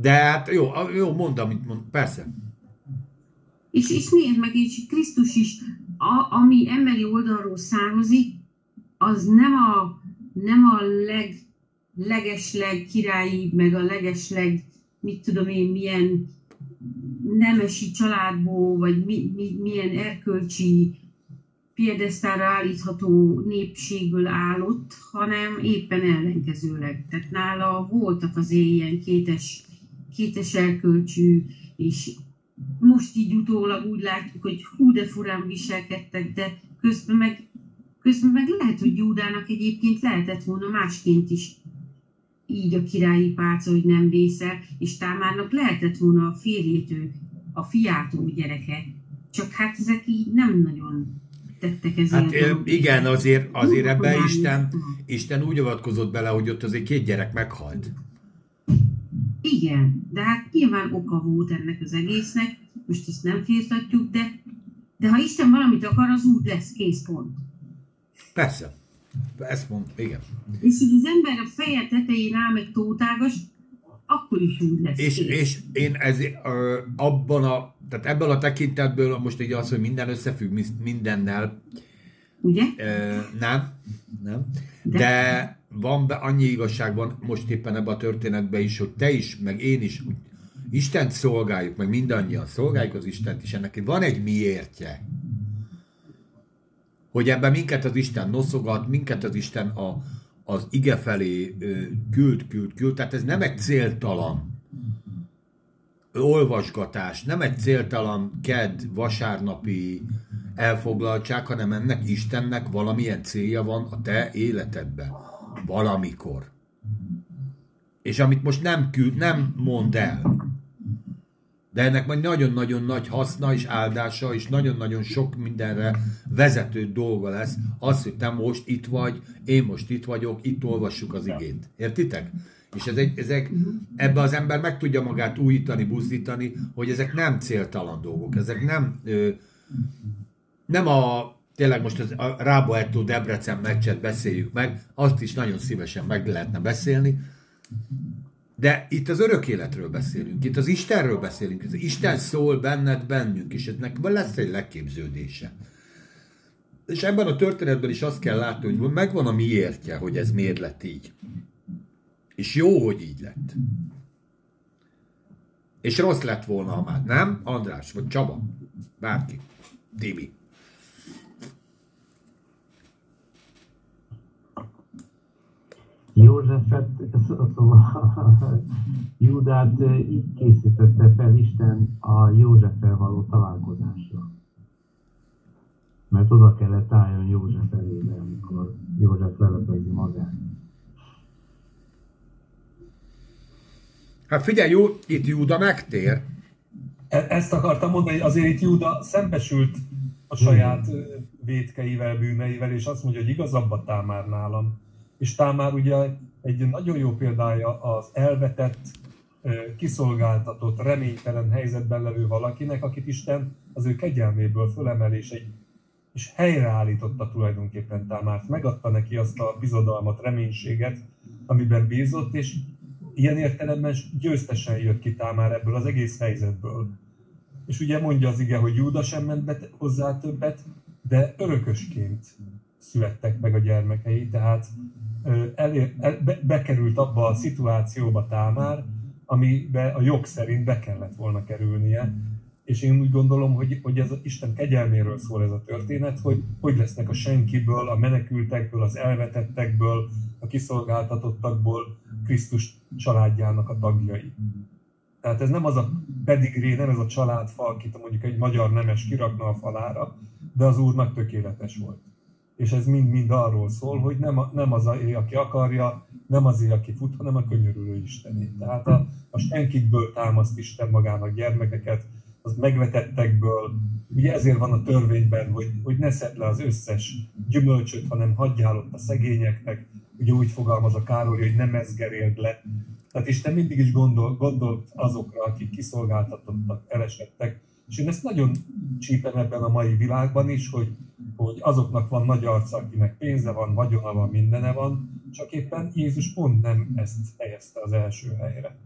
Speaker 6: De hát jó, jó mondd, amit mond. Persze.
Speaker 5: És, és nézd meg, és Krisztus is, a, ami emberi oldalról származik, az nem a, nem a leg, legesleg királyi, meg a legesleg, mit tudom én, milyen nemesi családból, vagy mi, mi, milyen erkölcsi piedesztára állítható népségből állott, hanem éppen ellenkezőleg. Tehát nála voltak az ilyen kétes, kétes erkölcsű, és most így utólag úgy látjuk, hogy hú de furán viselkedtek, de közben meg, közben meg lehet, hogy Júdának egyébként lehetett volna másként is így a királyi pálca, hogy nem vészel, és Támárnak lehetett volna a férjétől, a fiától gyereke. Csak hát ezek így nem nagyon tettek ezért.
Speaker 6: Hát igen, azért, azért ebbe Isten, Isten úgy avatkozott bele, hogy ott azért két gyerek meghalt.
Speaker 5: Igen, de hát nyilván oka volt ennek az egésznek, most ezt nem firtatjuk, de, de ha Isten valamit akar, az úgy lesz, kész pont.
Speaker 6: Persze. Ezt mond, igen.
Speaker 5: És hogy az ember a feje tetején áll meg tótágas, akkor is úgy lesz.
Speaker 6: És, és én ez, ö, abban a, tehát ebből a tekintetből most így az, hogy minden összefügg mindennel,
Speaker 5: Ugye?
Speaker 6: Ö, nem, nem. De, De van be, annyi igazság van most éppen ebben a történetben is, hogy te is, meg én is úgy, Istent szolgáljuk, meg mindannyian szolgáljuk az Istent, és ennek van egy miértje. Hogy ebben minket az Isten noszogat, minket az Isten a, az ige felé küld, küld, küld. Tehát ez nem egy céltalan olvasgatás, nem egy céltalan ked, vasárnapi elfoglaltság, hanem ennek Istennek valamilyen célja van a te életedben. Valamikor. És amit most nem küld, nem mond el. De ennek majd nagyon-nagyon nagy haszna és áldása, és nagyon-nagyon sok mindenre vezető dolga lesz. Az, hogy te most itt vagy, én most itt vagyok, itt olvassuk az igét. Értitek? És ez egy, ezek, ebbe az ember meg tudja magát újítani, buzdítani, hogy ezek nem céltalan dolgok, ezek nem, ö, nem a, tényleg most az, a Rába Etto Debrecen meccset beszéljük meg, azt is nagyon szívesen meg lehetne beszélni, de itt az örök életről beszélünk, itt az Istenről beszélünk, az Isten szól benned, bennünk, és ennek lesz egy leképződése. És ebben a történetben is azt kell látni, hogy megvan a miértje, hogy ez miért lett így. És jó, hogy így lett. És rossz lett volna, ha már nem? András, vagy Csaba, bárki, Tibi.
Speaker 4: Józsefet, szóval Júdát így készítette fel Isten a Józseffel való találkozásra. Mert oda kellett álljon József elébe, amikor József lelepezi magát.
Speaker 6: Hát figyelj, jó, itt Júda megtér.
Speaker 3: E- ezt akartam mondani, hogy azért itt Júda szembesült a saját vétkeivel, bűneivel, és azt mondja, hogy igazabb a támár nálam és Támár ugye egy nagyon jó példája az elvetett, kiszolgáltatott, reménytelen helyzetben levő valakinek, akit Isten az ő kegyelméből fölemel, és, egy, és helyreállította tulajdonképpen Támárt. Megadta neki azt a bizodalmat, reménységet, amiben bízott, és ilyen értelemben győztesen jött ki Támár ebből az egész helyzetből. És ugye mondja az ige, hogy Júda sem ment hozzá többet, de örökösként születtek meg a gyermekei, tehát elér, be, bekerült abba a szituációba Támár, amibe a jog szerint be kellett volna kerülnie. És én úgy gondolom, hogy, hogy ez a Isten kegyelméről szól ez a történet, hogy hogy lesznek a senkiből, a menekültekből, az elvetettekből, a kiszolgáltatottakból Krisztus családjának a tagjai. Tehát ez nem az a pedigré, nem ez a családfa, akit mondjuk egy magyar nemes kirakna a falára, de az úrnak tökéletes volt és ez mind-mind arról szól, hogy nem, nem az, aki akarja, nem azért, aki fut, hanem a könyörülő Istené. Tehát a, a senkikből támaszt Isten magának gyermekeket, az megvetettekből, ugye ezért van a törvényben, hogy, hogy ne szed le az összes gyümölcsöt, hanem hagyjál ott a szegényeknek, ugye úgy fogalmaz a Károly, hogy nem mezgeréld le. Tehát Isten mindig is gondol, gondolt azokra, akik kiszolgáltatottak, elesettek, és én ezt nagyon csípem ebben a mai világban is, hogy, hogy azoknak van nagy arca, akinek pénze van, vagyona van, mindene van, csak éppen Jézus pont nem ezt helyezte az első helyre,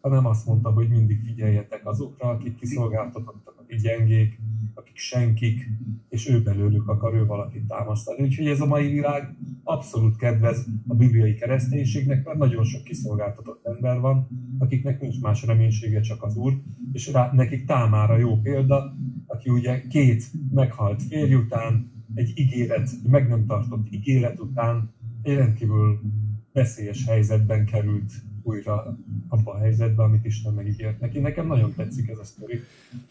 Speaker 3: hanem azt mondta, hogy mindig figyeljetek azokra, akik kiszolgáltatottak, akik gyengék, akik senkik, és ő belőlük akar ő valakit támasztani. Úgyhogy ez a mai világ abszolút kedvez a bibliai kereszténységnek, mert nagyon sok kiszolgáltatott ember van, akiknek nincs más reménysége, csak az Úr, és rá, nekik támára jó példa, aki ugye két meghalt férj után, egy ígéret, egy meg nem tartott ígéret után egy rendkívül veszélyes helyzetben került újra abba a helyzetbe, amit Isten megígért neki. Nekem nagyon tetszik ez a sztori.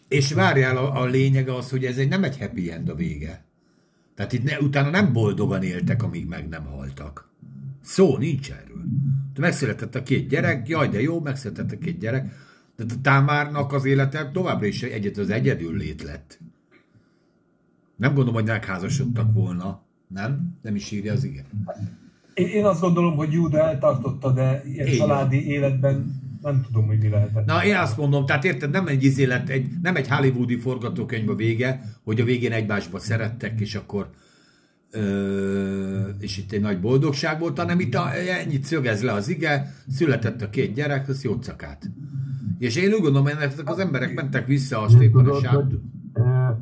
Speaker 6: És várjál, a, a lényege az, hogy ez egy nem egy happy end a vége. Tehát itt ne, utána nem boldogan éltek, amíg meg nem haltak. Szó nincs erről. Megszületett a két gyerek, jaj, de jó, megszületett a két gyerek. De a Támárnak az élete továbbra is egyet az egyedül lét lett. Nem gondolom, hogy megházasodtak volna. Nem? Nem is írja az igen.
Speaker 3: Én, én azt gondolom, hogy Júda eltartotta, de ilyen családi életben nem tudom, hogy mi lehetett.
Speaker 6: Na, én azt mondom, tehát érted, nem egy izélet, egy, nem egy hollywoodi forgatókönyv a vége, hogy a végén egymásba szerettek, és akkor ö, és itt egy nagy boldogság volt, hanem itt a, ennyit szögez le az ige, született a két gyerek, az jócakát. És én úgy gondolom, hogy ezek az emberek mentek vissza a
Speaker 4: ö,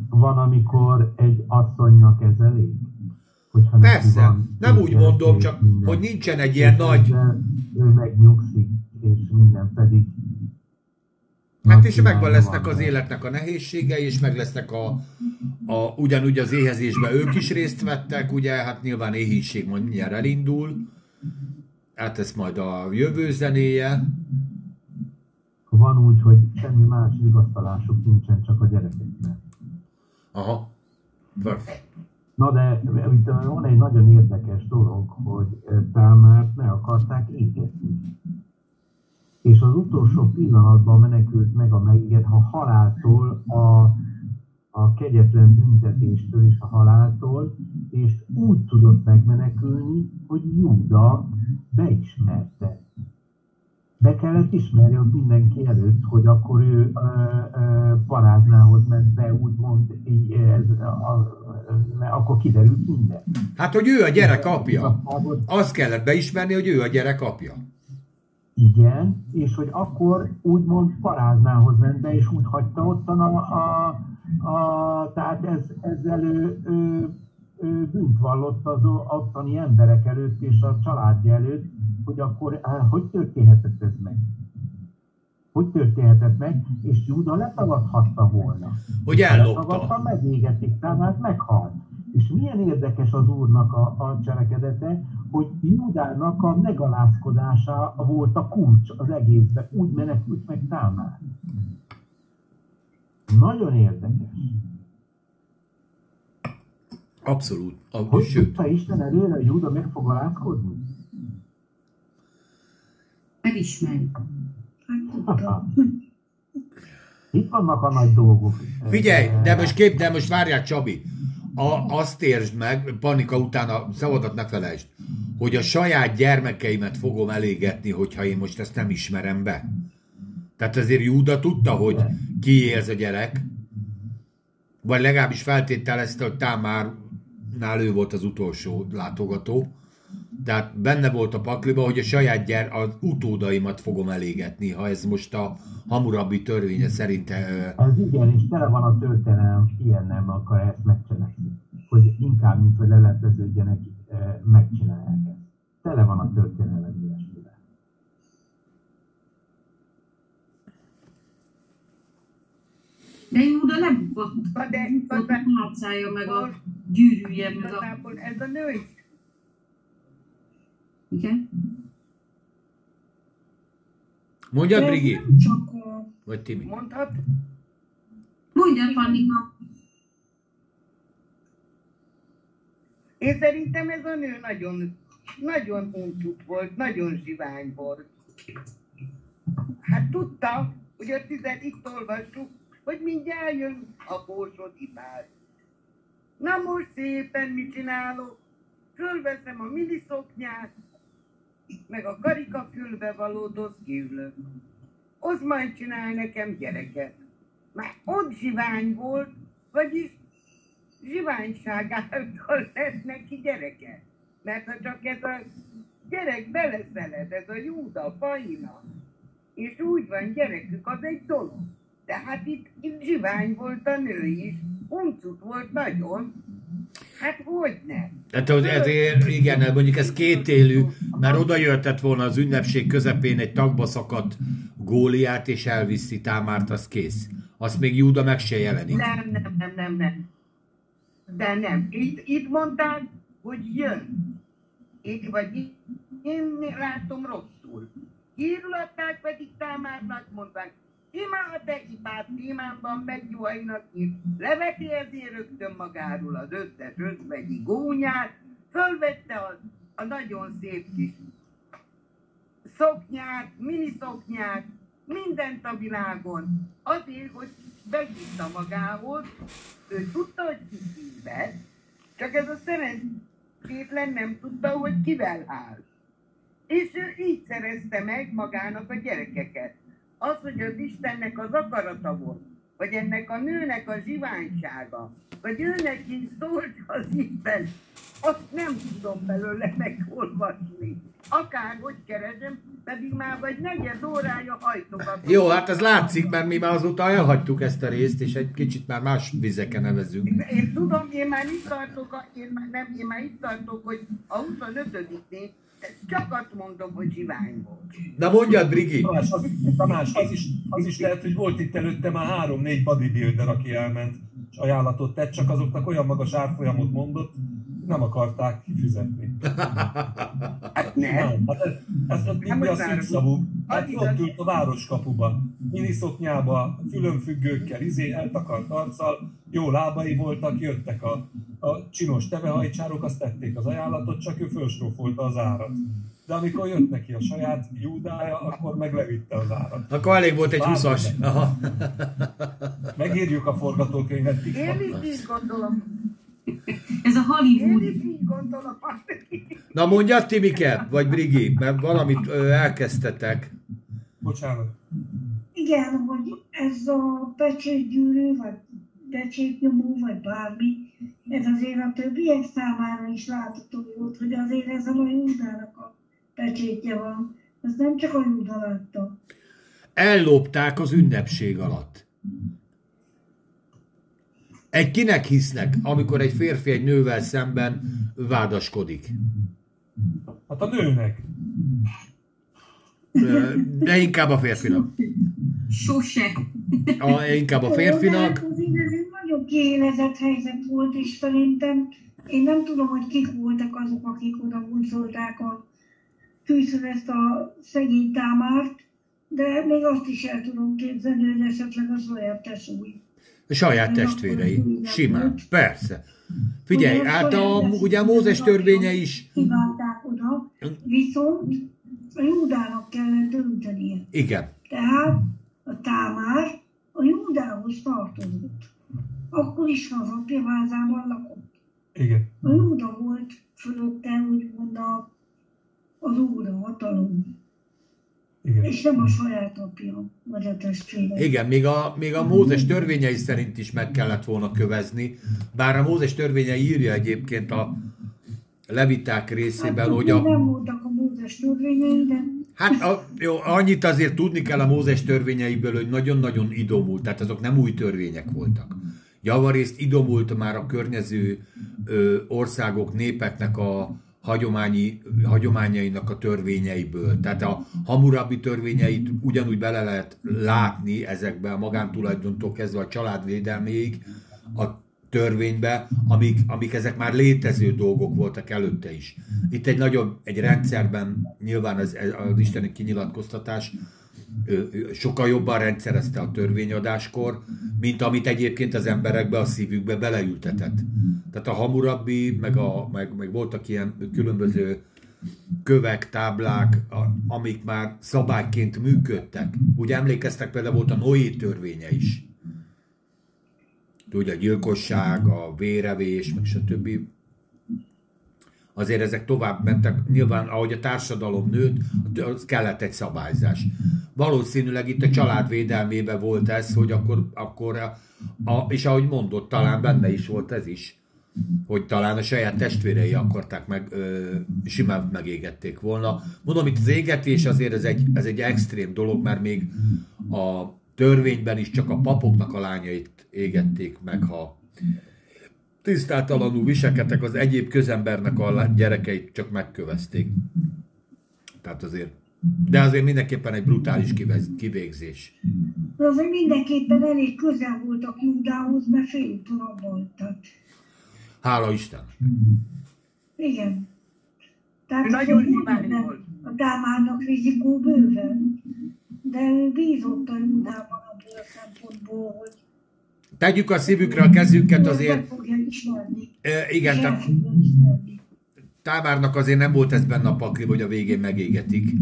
Speaker 4: van, amikor egy asszonynak ez elég? Hogyha
Speaker 6: Persze,
Speaker 4: van
Speaker 6: nem úgy mondom, csak
Speaker 4: minden.
Speaker 6: hogy nincsen egy ilyen nagy...
Speaker 4: Ő megnyugszik, és minden pedig
Speaker 6: Hát és megvan lesznek az életnek a nehézségei, és meg lesznek a, a ugyanúgy az éhezésben ők is részt vettek, ugye, hát nyilván éhínség majd mindjárt elindul, hát ez majd a jövő zenéje,
Speaker 4: Van úgy, hogy semmi más vigasztalásuk nincsen, csak a gyerekeknek.
Speaker 6: aha, perfect.
Speaker 4: Na de itt van egy nagyon érdekes dolog, hogy eh, Támárt meg akarták égetni. És az utolsó pillanatban menekült meg a megígért, ha haláltól, a, a kegyetlen büntetéstől és a haláltól, és úgy tudott megmenekülni, hogy Júda beismerte. Be kellett ismerni ott mindenki előtt, hogy akkor ő paráznához ment be, úgymond, így, ez, a, mert akkor kiderült minden.
Speaker 6: Hát, hogy ő a gyerek apja. Azt kellett beismerni, hogy ő a gyerek apja.
Speaker 4: Igen, és hogy akkor úgymond paráznához ment be, és úgy hagyta ottan a, a, a tehát ez, ezzel ő, ő, ő bűnt vallott az ottani emberek előtt és a családja előtt, hogy akkor á, hogy történhetett ez meg? Hogy történhetett meg, és Júda letagadhatta volna.
Speaker 6: Hogy ellopta.
Speaker 4: Letagadta, megégetik, tehát meghalt. És milyen érdekes az úrnak a, a cselekedete, hogy Júdának a megalázkodása volt a kulcs az egészben. Úgy menekült meg Támár. Nagyon érdekes.
Speaker 6: Abszolút. A,
Speaker 4: Hogy
Speaker 6: sőt,
Speaker 4: tudta Isten előre, hogy Júda meg fog alázkodni?
Speaker 1: Hát tudtam.
Speaker 4: Itt vannak a nagy dolgok.
Speaker 6: Figyelj, de most kép, de most várjál Csabi. A, azt értsd meg, panika után a szavadat ne felejtsd, hogy a saját gyermekeimet fogom elégetni, hogyha én most ezt nem ismerem be. Tehát azért Júda tudta, hogy ki ez a gyerek, vagy legalábbis feltételezte, hogy Támárnál ő volt az utolsó látogató. Tehát benne volt a pakliba, hogy a saját gyere, az utódaimat fogom elégetni, ha ez most a Hammurabi törvénye szerint
Speaker 4: Ez igen, és tele van a történelem, ilyen nem akar ezt megcsinálni. Hogy inkább, mint hogy lelepleződjenek, megcsinálják ezt. Tele van a történelem
Speaker 5: De Júda lebukott.
Speaker 2: Na de
Speaker 5: Ott a
Speaker 2: igazán-
Speaker 5: hátszája meg a gyűrűje meg a...
Speaker 2: ez a nő is
Speaker 5: Igen?
Speaker 6: Mondjad,
Speaker 1: De
Speaker 6: Brigi?
Speaker 1: nem csak a
Speaker 6: Vagy Timi?
Speaker 2: mondhat,
Speaker 5: Mondja, Pannika.
Speaker 2: Én szerintem ez a nő nagyon, nagyon uncut volt, nagyon zsivány volt. Hát tudta, hogy a tized itt olvassuk, hogy mindjárt jön a bósodi pár. Na most szépen mit csinálok? Fölveszem a miniszoknyát, meg a karikafülbe való doszkiülök. Az majd csinál nekem gyereket. Már ott zsivány volt, vagyis zsiványság által lett neki gyereke. Mert ha csak ez a gyerek beleszeled, ez a Júda, Faina, és úgy van gyerekük, az egy dolog. De hát itt, itt zsivány volt a nő is, uncut volt nagyon. Hát hogy ne?
Speaker 6: Hát ezért, igen, mondjuk ez kétélű, mert oda jöhetett volna az ünnepség közepén egy tagba szakadt Góliát és elviszi Támárt, az kész. Azt még Júda meg se jelenik.
Speaker 2: Nem, nem, nem, nem, nem. De nem. Itt, itt mondtál, hogy jön. Itt vagy itt. Én látom rosszul. Hírlatták pedig Támárnak mondták, Imá a te ipát témánban megjuhainak ír, leveti ezért rögtön magáról az összes özvegyi gónyát, fölvette a, a nagyon szép kis szoknyát, mini szoknyát, mindent a világon, azért, hogy behívta magához, ő tudta, hogy ki hívett, csak ez a szerencsétlen nem tudta, hogy kivel áll. És ő így szerezte meg magának a gyerekeket. Az, hogy az Istennek az akarata volt, vagy ennek a nőnek a zsiványsága, vagy őnek is szólt az Isten, azt nem tudom belőle megolvasni. Akárhogy keresem, pedig már vagy negyed órája hajtogatom.
Speaker 6: Jó, hát ez látszik, mert mi már azóta elhagytuk ezt a részt, és egy kicsit már más vizeken nevezünk.
Speaker 2: Én tudom, én már itt tartok, én már nem, én már itt tartok, hogy a 25-nél csak azt mondom, hogy zsivány volt.
Speaker 6: Na mondjad, Brigi!
Speaker 3: Tamás, az, Tamás az, is, az is lehet, hogy volt itt előtte már három-négy bodybuilder, aki elment, és ajánlatot tett, csak azoknak olyan magas árfolyamot mondott, nem akarták kifizetni.
Speaker 2: Hát nem.
Speaker 3: Nem, hát ez, ez a Bibi a szívszavú. Hát ott ült a városkapuban, miniszoknyába, fülönfüggőkkel, izé, eltakart arccal, jó lábai voltak, jöttek a, a csinos tevehajcsárok, azt tették az ajánlatot, csak ő fölsrófolta az árat. De amikor jött neki a saját júdája, akkor meg levitte az árat.
Speaker 6: Akkor elég volt egy 20-as. Aha.
Speaker 3: Megírjuk a forgatókönyvet,
Speaker 2: Én is így gondolom.
Speaker 5: Ez a
Speaker 2: Én
Speaker 5: Hollywood.
Speaker 2: is így gondolom.
Speaker 6: Na mondjad, Timike, vagy Brigi, mert valamit ö, elkezdtetek.
Speaker 3: Bocsánat.
Speaker 1: Igen, hogy ez a pecsétgyűrű, vagy pecsétnyomó, vagy bármi, ez azért a többiek számára is látható volt, hogy azért ezen a Júdának a pecsétje van. Ez nem csak a Júda látta.
Speaker 6: Ellopták az ünnepség alatt. Egy kinek hisznek, amikor egy férfi egy nővel szemben vádaskodik?
Speaker 3: Hát a nőnek.
Speaker 6: De inkább a férfinak.
Speaker 5: Sose.
Speaker 6: A, inkább a férfinak.
Speaker 1: hát ez egy nagyon kiélezett helyzet volt, és szerintem én nem tudom, hogy kik voltak azok, akik oda húzolták a fűszön ezt a szegény támárt, de még azt is el tudom képzelni, hogy esetleg a saját tesói.
Speaker 6: A saját testvérei. Simán. Persze. Figyelj, hát a, ugye a Mózes törvénye is,
Speaker 1: Kiválták oda, viszont a Júdának kellett döntenie.
Speaker 6: igen,
Speaker 1: Tehát a támár a Júdához tartozott. Akkor is, az apja házában lakott.
Speaker 3: Igen.
Speaker 1: A Júda volt fölötte, úgymond a, az úr, a hatalom,
Speaker 3: Igen.
Speaker 1: és nem a saját apja, vagy a testvére.
Speaker 6: igen, még a, még a Mózes törvényei szerint is meg kellett volna kövezni, bár a Mózes törvénye írja egyébként a leviták részében,
Speaker 1: hát,
Speaker 6: hogy a,
Speaker 1: nem voltak a Mózes törvényei, de
Speaker 6: Hát a, jó, annyit azért tudni kell a Mózes törvényeiből, hogy nagyon-nagyon idomult, tehát azok nem új törvények voltak. Javarészt idomult már a környező ö, országok, népeknek a hagyományi, hagyományainak a törvényeiből. Tehát a Hammurabi törvényeit ugyanúgy bele lehet látni ezekbe a magántulajdontól kezdve a családvédelméig a törvénybe, amik, amik ezek már létező dolgok voltak előtte is. Itt egy nagyobb, egy rendszerben nyilván az, az isteni kinyilatkoztatás sokkal jobban rendszerezte a törvényadáskor, mint amit egyébként az emberekbe, a szívükbe beleültetett. Tehát a Hammurabi, meg, a, meg, meg voltak ilyen különböző kövek, táblák, amik már szabályként működtek. Úgy emlékeztek, például volt a Noé törvénye is. Ugye a gyilkosság, a vérevés, meg stb. Azért ezek tovább mentek, nyilván ahogy a társadalom nőtt, az kellett egy szabályzás. Valószínűleg itt a család védelmében volt ez, hogy akkor, akkor a, és ahogy mondott, talán benne is volt ez is, hogy talán a saját testvérei akarták meg, ö, simán megégették volna. Mondom, itt az égetés azért ez egy, ez egy extrém dolog, mert még a törvényben is csak a papoknak a lányait égették meg, ha tisztátalanul viselkedtek, az egyéb közembernek a gyerekeit csak megkövezték. Tehát azért De azért mindenképpen egy brutális kivégzés.
Speaker 1: De azért mindenképpen elég közel voltak Júdához, mert fél úton hagytak.
Speaker 6: Hála Isten.
Speaker 1: Igen. Tehát
Speaker 2: Nagyon
Speaker 1: benne
Speaker 2: volt.
Speaker 1: A Dámának rizikó bőven. De ő bízott a Júdában abból a szempontból, hogy
Speaker 6: Tegyük a szívükre a kezünket azért.
Speaker 1: fogja ismerni.
Speaker 6: E, igen, tehát. Támárnak azért nem volt ez benne a pakli, hogy a végén megégetik.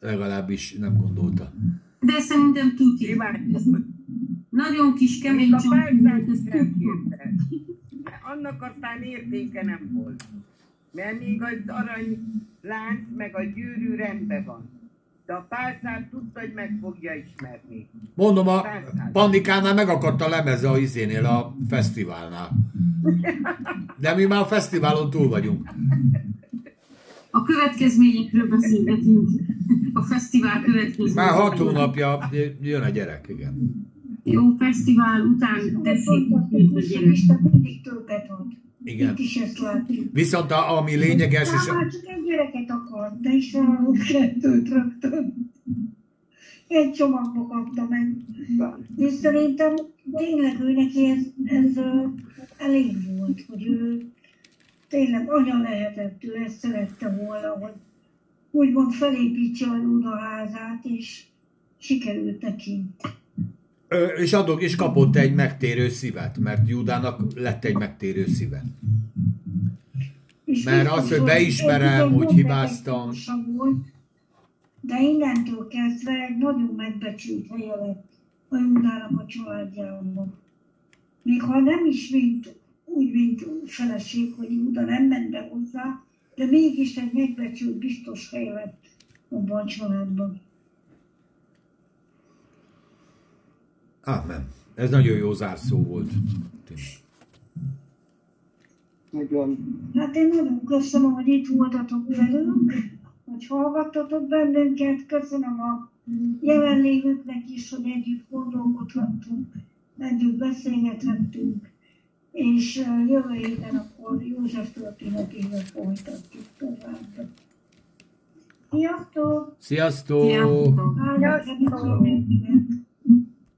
Speaker 6: Legalábbis nem gondolta.
Speaker 5: De szerintem Ez nagyon kis kemény.
Speaker 2: De Annak aztán értéke nem volt. Mert még az arany lánc meg a gyűrű rendben van. De a pálcát tudta, hogy meg fogja ismerni.
Speaker 6: Mondom, a Pandikánál megakadt a lemeze a izénél, a fesztiválnál. De mi már a fesztiválon túl vagyunk.
Speaker 5: A következményekről beszélgetünk. A fesztivál következményekről.
Speaker 6: Már hat hónapja jön a gyerek, igen.
Speaker 5: Jó fesztivál után teszik
Speaker 1: mindig többet ad.
Speaker 6: Igen.
Speaker 1: Itt is ezt látjuk.
Speaker 6: Viszont a, ami lényeges, és
Speaker 1: Hát
Speaker 6: a,
Speaker 1: már csak egy gyereket akart, de is a kettőt rögtön. Egy csomagba kapta meg. És szerintem tényleg ő neki ez, ez elég volt, hogy ő tényleg anya lehetett, ő ezt szerette volna, hogy úgymond felépítse a házát, és sikerült neki.
Speaker 6: És adok, és kapott egy megtérő szívet, mert Júdának lett egy megtérő szíve.
Speaker 1: És
Speaker 6: Mert az, hogy beismerem, hogy hibáztam.
Speaker 1: Volt, de innentől kezdve egy nagyon megbecsült helye lett a Júdának a családjában. Még ha nem is mint, úgy, mint feleség, hogy Júda nem ment be hozzá, de mégis egy megbecsült, biztos hely lett abban a családban.
Speaker 6: Ámen. Ez nagyon jó zárszó volt.
Speaker 2: Nagyon.
Speaker 1: Hát én nagyon köszönöm, hogy itt voltatok velünk, hogy hallgattatok bennünket, köszönöm a jelenlévőknek is, hogy együtt gondolkodhattunk, együtt beszélgethettünk, és jövő héten akkor József történetével folytatjuk tovább. Sziasztok!
Speaker 6: Sziasztok!
Speaker 5: Sziasztok!
Speaker 1: Mindenkinek!